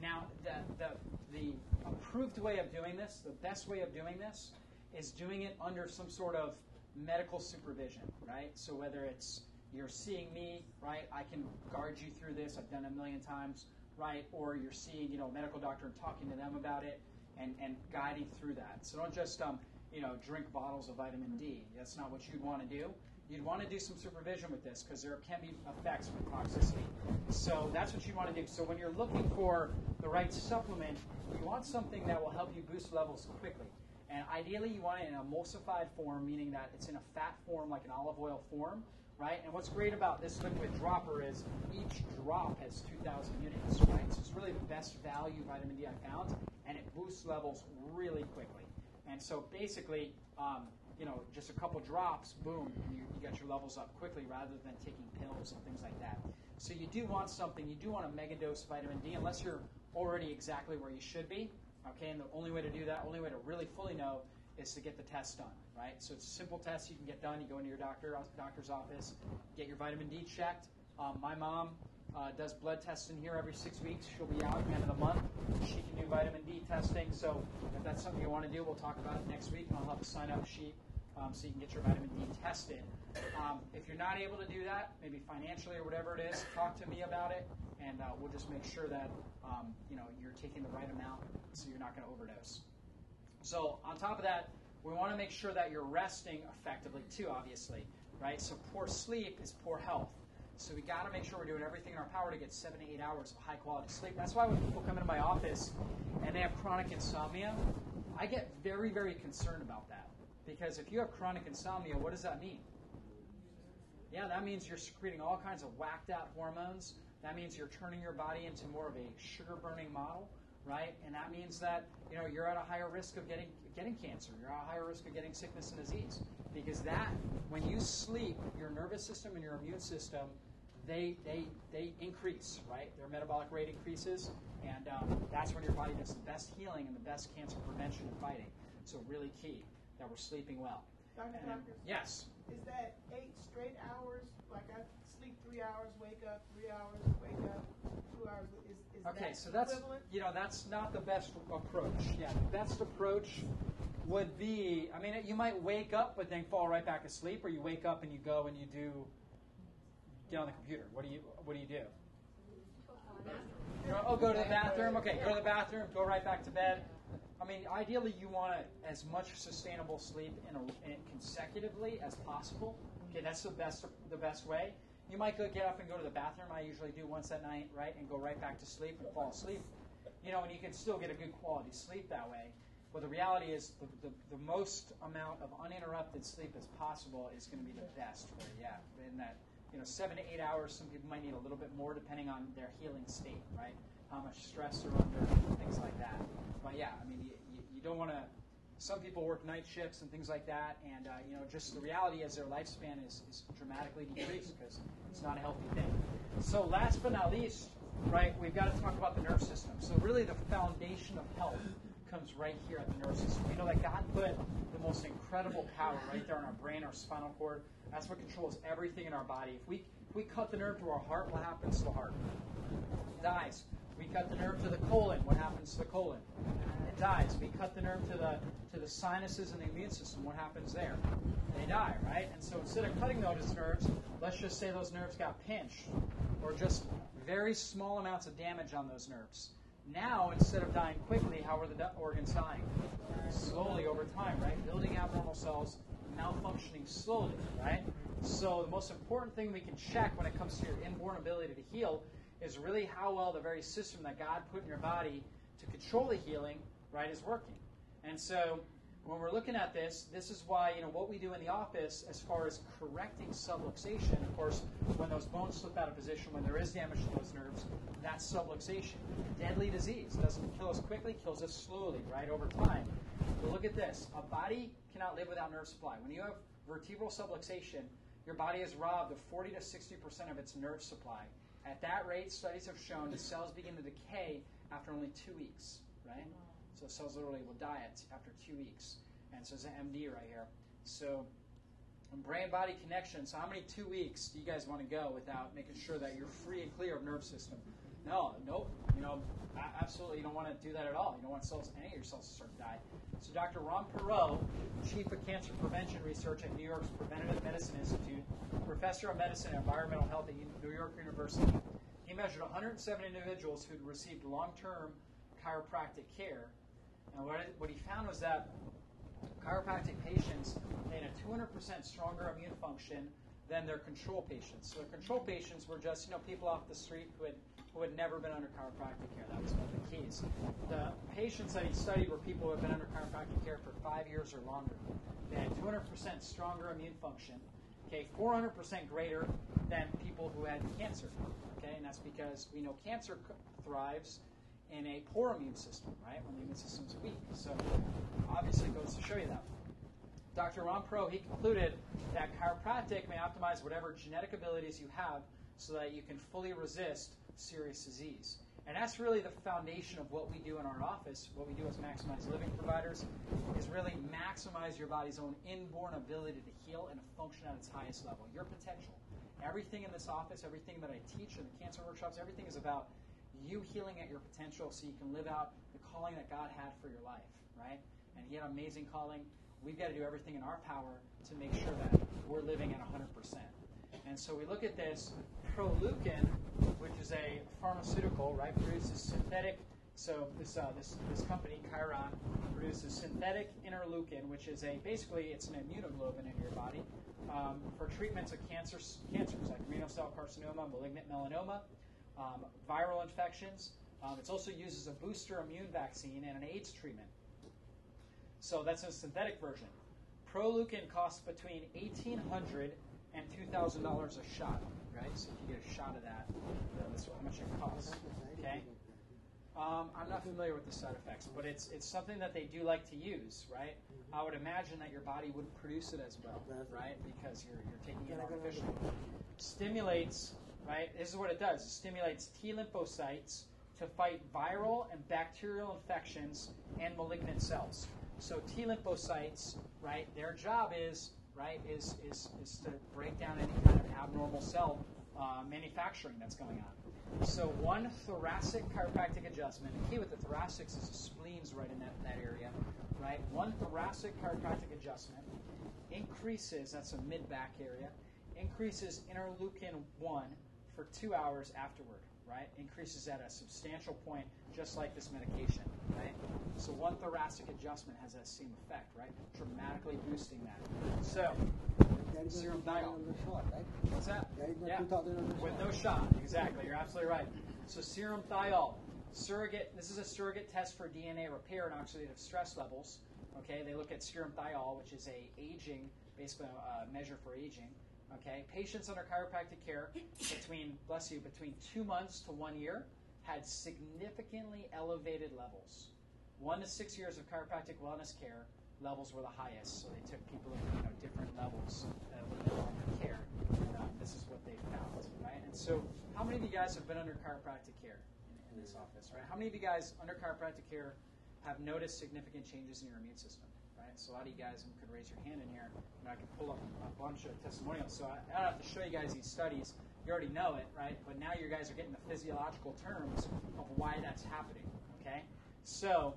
Now, the the the approved way of doing this, the best way of doing this, is doing it under some sort of medical supervision, right? So whether it's you're seeing me, right? I can guard you through this. I've done it a million times, right? Or you're seeing, you know, a medical doctor and talking to them about it and, and guiding through that. So don't just, um, you know, drink bottles of vitamin D. That's not what you'd want to do. You'd want to do some supervision with this because there can be effects from toxicity. So that's what you want to do. So when you're looking for the right supplement, you want something that will help you boost levels quickly. And ideally, you want it in an emulsified form, meaning that it's in a fat form, like an olive oil form, right? And what's great about this liquid dropper is each drop has 2,000 units, right? So it's really the best value vitamin D I found, and it boosts levels really quickly. And so basically, um, you know, just a couple drops, boom, you, you get your levels up quickly rather than taking pills and things like that. So you do want something, you do want a mega dose of vitamin D, unless you're already exactly where you should be. Okay, and the only way to do that, only way to really fully know, is to get the test done, right? So it's a simple test you can get done. You go into your doctor doctor's office, get your vitamin D checked. Um, my mom uh, does blood tests in here every six weeks. She'll be out at the end of the month. She can do vitamin D testing. So if that's something you want to do, we'll talk about it next week, and I'll have a sign up sheet um, so you can get your vitamin D tested. Um, if you're not able to do that, maybe financially or whatever it is, talk to me about it, and uh, we'll just make sure that um, you know you're taking the right amount, so you're not going to overdose. So on top of that, we want to make sure that you're resting effectively too. Obviously, right? So poor sleep is poor health. So we got to make sure we're doing everything in our power to get seven to eight hours of high quality sleep. That's why when people come into my office and they have chronic insomnia, I get very, very concerned about that. Because if you have chronic insomnia, what does that mean? Yeah, that means you're secreting all kinds of whacked out hormones. That means you're turning your body into more of a sugar burning model, right? And that means that you know you're at a higher risk of getting getting cancer. You're at a higher risk of getting sickness and disease because that when you sleep, your nervous system and your immune system they they they increase, right? Their metabolic rate increases, and um, that's when your body does the best healing and the best cancer prevention and fighting. So really key that we're sleeping well. Dr. And then- yes. Is that eight straight hours? Like I sleep three hours, wake up, three hours, wake up, two hours. Is, is Okay, that so that's equivalent? you know that's not the best approach. Yeah, the best approach would be I mean you might wake up but then fall right back asleep, or you wake up and you go and you do get on the computer. What do you what do you do? Oh, go to the bathroom. Okay, go to the bathroom. Go right back to bed. I mean, ideally, you want as much sustainable sleep in, a, in consecutively as possible. Okay, that's the best the best way. You might go get up and go to the bathroom. I usually do once at night, right, and go right back to sleep and fall asleep. You know, and you can still get a good quality sleep that way. But the reality is, the, the, the most amount of uninterrupted sleep as possible is going to be the best for you. Yeah, in that you know, seven to eight hours. Some people might need a little bit more depending on their healing state, right? How much stress they're under, things like that. But yeah, I mean, you, you, you don't want to. Some people work night shifts and things like that, and uh, you know, just the reality is their lifespan is, is dramatically decreased because it's not a healthy thing. So last but not least, right, we've got to talk about the nerve system. So really, the foundation of health comes right here at the nerve system. We know that God put the most incredible power right there in our brain, our spinal cord. That's what controls everything in our body. If we if we cut the nerve to our heart, what happens to the heart? It dies. We cut the nerve to the colon. What happens to the colon? It dies. We cut the nerve to the to the sinuses and the immune system. What happens there? They die, right? And so instead of cutting those nerves, let's just say those nerves got pinched, or just very small amounts of damage on those nerves. Now, instead of dying quickly, how are the organs dying? Slowly over time, right? Building abnormal cells, malfunctioning slowly, right? So the most important thing we can check when it comes to your inborn ability to heal is really how well the very system that God put in your body to control the healing, right, is working. And so when we're looking at this, this is why, you know, what we do in the office as far as correcting subluxation, of course, when those bones slip out of position, when there is damage to those nerves, that's subluxation. Deadly disease. Doesn't kill us quickly, kills us slowly, right, over time. But look at this. A body cannot live without nerve supply. When you have vertebral subluxation, your body is robbed of 40 to 60% of its nerve supply. At that rate, studies have shown that cells begin to decay after only two weeks, right? So cells literally will die after two weeks. And so it's an MD right here. So brain body connection. So how many two weeks do you guys want to go without making sure that you're free and clear of nerve system? No, nope. You know, absolutely, you don't want to do that at all. You don't want cells, any of your cells to start to die. So Dr. Ron Pero, Chief of Cancer Prevention Research at New York's Preventative Medicine Institute, Professor of Medicine and Environmental Health at New York University, he measured 107 individuals who'd received long-term chiropractic care, and what, what he found was that chiropractic patients had a 200% stronger immune function than their control patients. So the control patients were just, you know, people off the street who had who had never been under chiropractic care. That was one of the keys. The patients that he studied were people who had been under chiropractic care for five years or longer. They had 200% stronger immune function, okay, 400% greater than people who had cancer, okay, and that's because we know cancer thrives in a poor immune system, right, when the immune system's weak. So obviously it goes to show you that. Dr. Ron Pero, he concluded that chiropractic may optimize whatever genetic abilities you have so that you can fully resist serious disease. And that's really the foundation of what we do in our office, what we do as Maximized Living providers, is really maximize your body's own inborn ability to heal and to function at its highest level, your potential. Everything in this office, everything that I teach in the cancer workshops, everything is about you healing at your potential so you can live out the calling that God had for your life, right? And He had an amazing calling. we've got to do everything in our power to make sure that we're living at 100%. And so we look at this Proleukin, which is a pharmaceutical, right, produces synthetic. So this uh, this this company Chiron produces synthetic interleukin, which is a basically it's an immunoglobulin in your body um, for treatments of cancers, cancers like renal cell carcinoma, malignant melanoma, um, viral infections. Um, it's also used as a booster immune vaccine and an AIDS treatment. So that's a synthetic version. Proleukin costs between eighteen hundred and two thousand dollars and $2,000 a shot, right? So if you get a shot of that, that's how much it costs. Okay. Um, I'm not familiar with the side effects, but it's it's something that they do like to use, right? I would imagine that your body wouldn't produce it as well, right? Because you're you're taking it artificially. Stimulates, right? This is what it does. It stimulates T lymphocytes to fight viral and bacterial infections and malignant cells. So T lymphocytes, right? Their job is right is is is to break down any kind of abnormal cell uh, manufacturing that's going on. So one thoracic chiropractic adjustment. The key with the thoracics is the spleens right in that, that area, right? One thoracic chiropractic adjustment increases, that's a mid-back area, increases interleukin 1 for two hours afterward, right? Increases at a substantial point, just like this medication, right? So one thoracic adjustment has that same effect, right? Dramatically boosting that. So, That is Serum not diol. on the shot, right? what's that? That Yeah. 2000 on the With no shot, exactly. You're absolutely right. So serum thiol, surrogate. This is a surrogate test for DNA repair and oxidative stress levels. Okay, they look at serum thiol, which is a aging, basically a measure for aging. Okay, patients under chiropractic care between, bless you, between two months to one year had significantly elevated levels. One to six years of chiropractic wellness care levels were the highest, so they took people of you know, different levels uh, care. And, uh, this is what they found, right? And so, how many of you guys have been under chiropractic care in, in this office, right? How many of you guys under chiropractic care have noticed significant changes in your immune system, So, a lot of you guys could raise your hand in here, and I could pull up a bunch of testimonials. So, I, I don't have to show you guys these studies. You already know it, right? But now you guys are getting the physiological terms of why that's happening, okay? So,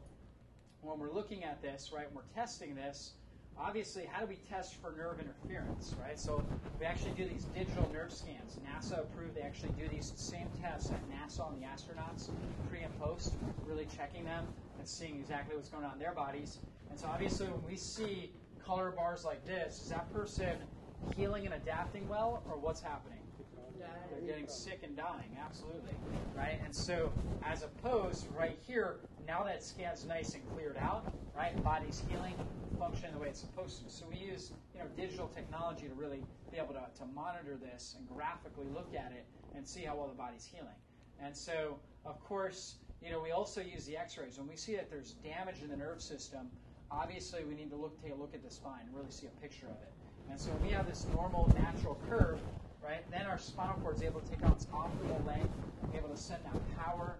when we're looking at this, right, we're testing this, obviously, how do we test for nerve interference, right? So we actually do these digital nerve scans. NASA approved they actually do these same tests at NASA on the astronauts, pre and post, really checking them and seeing exactly what's going on in their bodies. And so obviously, when we see color bars like this, is that person healing and adapting well, or what's happening? They're getting sick and dying, absolutely, right? And so, as opposed right here, now that scan's nice and cleared out, right? Body's healing, functioning the way it's supposed to. So we use, you know, digital technology to really be able to, to monitor this and graphically look at it and see how well the body's healing. And so, of course, you know, we also use the X-rays when we see that there's damage in the nerve system. Obviously, we need to look, take a look at the spine and really see a picture of it. And so, we have this normal, natural curve, right? Then our spinal cord is able to take on its optimal length, be able to send that power,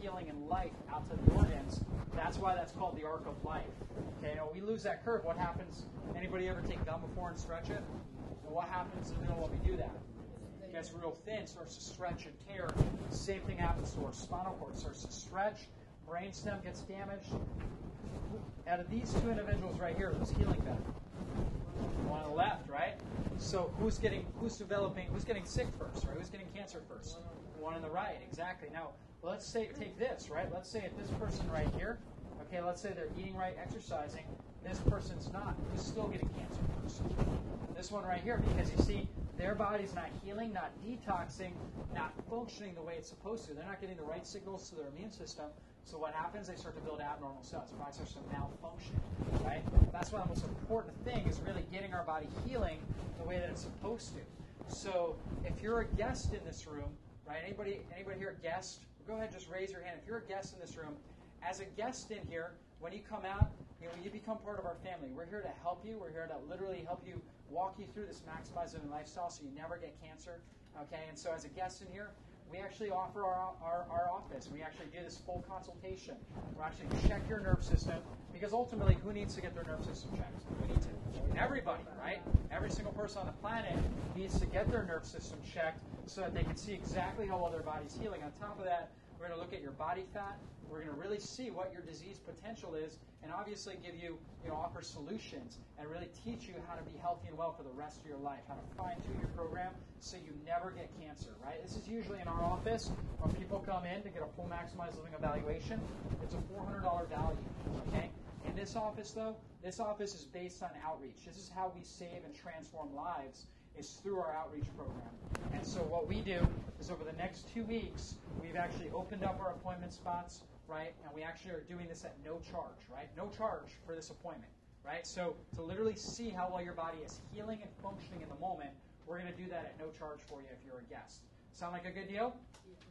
healing, and life out to the organs. That's why that's called the arc of life. Okay, now we lose that curve. What happens? Anybody ever take gum before and stretch it? And what happens in the middle when we do that? It gets real thin, starts to stretch and tear. Same thing happens to our spinal cord. Starts to stretch, brainstem gets damaged. Out of these two individuals right here, who's healing better? One on the left, right? So who's getting who's developing who's getting sick first, right? Who's getting cancer first? One on the right, exactly. Now let's say take this, right? Let's say if this person right here, okay, let's say they're eating right, exercising, this person's not, who's still getting cancer first. This one right here, because you see, their body's not healing, not detoxing, not functioning the way it's supposed to. They're not getting the right signals to their immune system. So what happens? They start to build abnormal cells. Their body starts to malfunction. Right? That's why the most important thing is really getting our body healing the way that it's supposed to. So if you're a guest in this room, right? Anybody anybody here a guest? Go ahead, and just raise your hand. If you're a guest in this room, as a guest in here, when you come out, you know, you become part of our family. We're here to help you. We're here to literally help you walk you through this maximizing lifestyle so you never get cancer. Okay, and so as a guest in here, we actually offer our, our, our office. We actually do this full consultation. We'll actually check your nerve system because ultimately, who needs to get their nerve system checked? We need to. Everybody, right? Every single person on the planet needs to get their nerve system checked so that they can see exactly how well their body's healing. On top of that, We're going to look at your body fat. We're going to really see what your disease potential is, and obviously give you, you know, offer solutions and really teach you how to be healthy and well for the rest of your life, how to fine tune your program so you never get cancer, right? This is usually in our office when people come in to get a full maximized living evaluation. It's a $400 value, okay? In this office, though, this office is based on outreach. This is how we save and transform lives is through our outreach program. And so what we do is over the next two weeks, we've actually opened up our appointment spots, right? And we actually are doing this at no charge, right? No charge for this appointment, right? So to literally see how well your body is healing and functioning in the moment, we're going to do that at no charge for you if you're a guest. Sound like a good deal?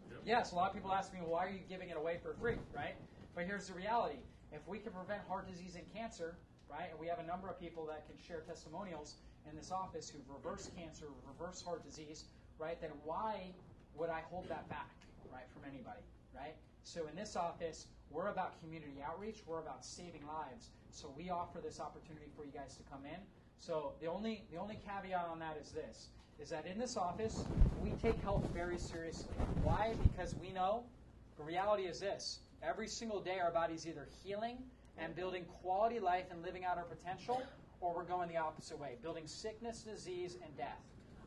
Yep. Yes, a lot of people ask me, why are you giving it away for free, right? But here's the reality. If we can prevent heart disease and cancer, right, and we have a number of people that can share testimonials in this office who've reversed cancer, reversed heart disease, right, then why would I hold that back, right, from anybody, right? So in this office, we're about community outreach, we're about saving lives. So we offer this opportunity for you guys to come in. So the only the only caveat on that is this is that in this office, we take health very seriously. Why? Because we know the reality is this. Every single day our body's either healing and building quality life and living out our potential, or we're going the opposite way, building sickness, disease, and death.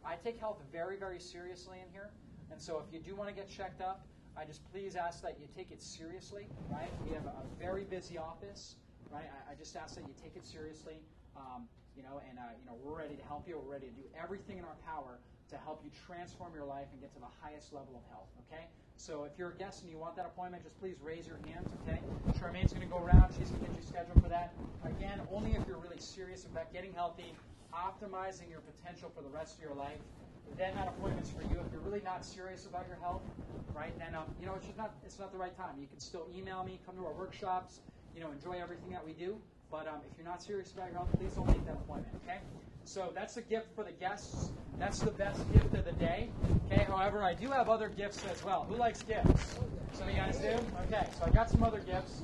I take health very, very seriously in here. And so if you do want to get checked up, I just please ask that you take it seriously, right? We have a very busy office, right? I, I just ask that you take it seriously, um, you know, and, uh, you know, we're ready to help you. We're ready to do everything in our power to help you transform your life and get to the highest level of health, okay? So if you're a guest and you want that appointment, just please raise your hand, okay? Charmaine's going to go around. She's going to get you scheduled for that. Again, only if you're really serious about getting healthy, optimizing your potential for the rest of your life. Then that appointment's for you. If you're really not serious about your health, right? Then um, you know it's just not it's not the right time. You can still email me, come to our workshops, you know, enjoy everything that we do. But um, if you're not serious about your health, please don't make that appointment. Okay? So that's a gift for the guests. That's the best gift of the day. Okay. However, I do have other gifts as well. Who likes gifts? Some of you guys do. Okay. So I got some other gifts.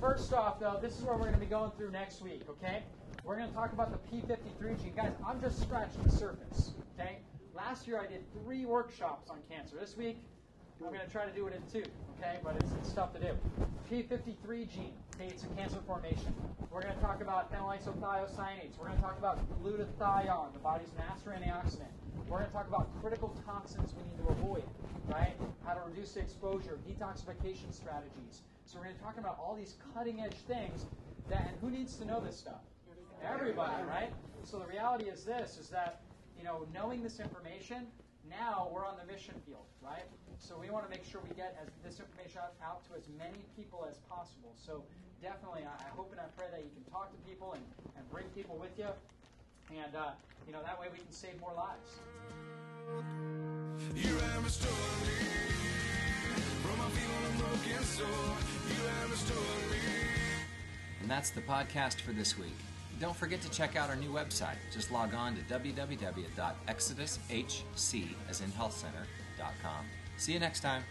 First off, though, this is what we're going to be going through next week. Okay. We're going to talk about the P53 gene. Guys, I'm just scratching the surface. Okay. Last year I did three workshops on cancer. This week I'm going to try to do it in two. Okay, but it's, it's tough to do. P53 gene. It's a cancer formation. We're going to talk about phenylisothiocyanates. We're going to talk about glutathione, the body's master antioxidant. We're going to talk about critical toxins we need to avoid, right? How to reduce exposure, detoxification strategies. So we're going to talk about all these cutting edge things that, and who needs to know this stuff? Everybody, right? So the reality is this, is that, you know, knowing this information, now we're on the mission field, right? So we want to make sure we get as, this information out, out to as many people as possible. So definitely, I, I hope and I pray that you can talk to people and, and bring people with you. And, uh, you know, that way we can save more lives. You have restored me from my feeble and broken soul. You have restored me. And that's the podcast for this week. Don't forget to check out our new website. Just log on to www.exodushc, as in health. See you next time.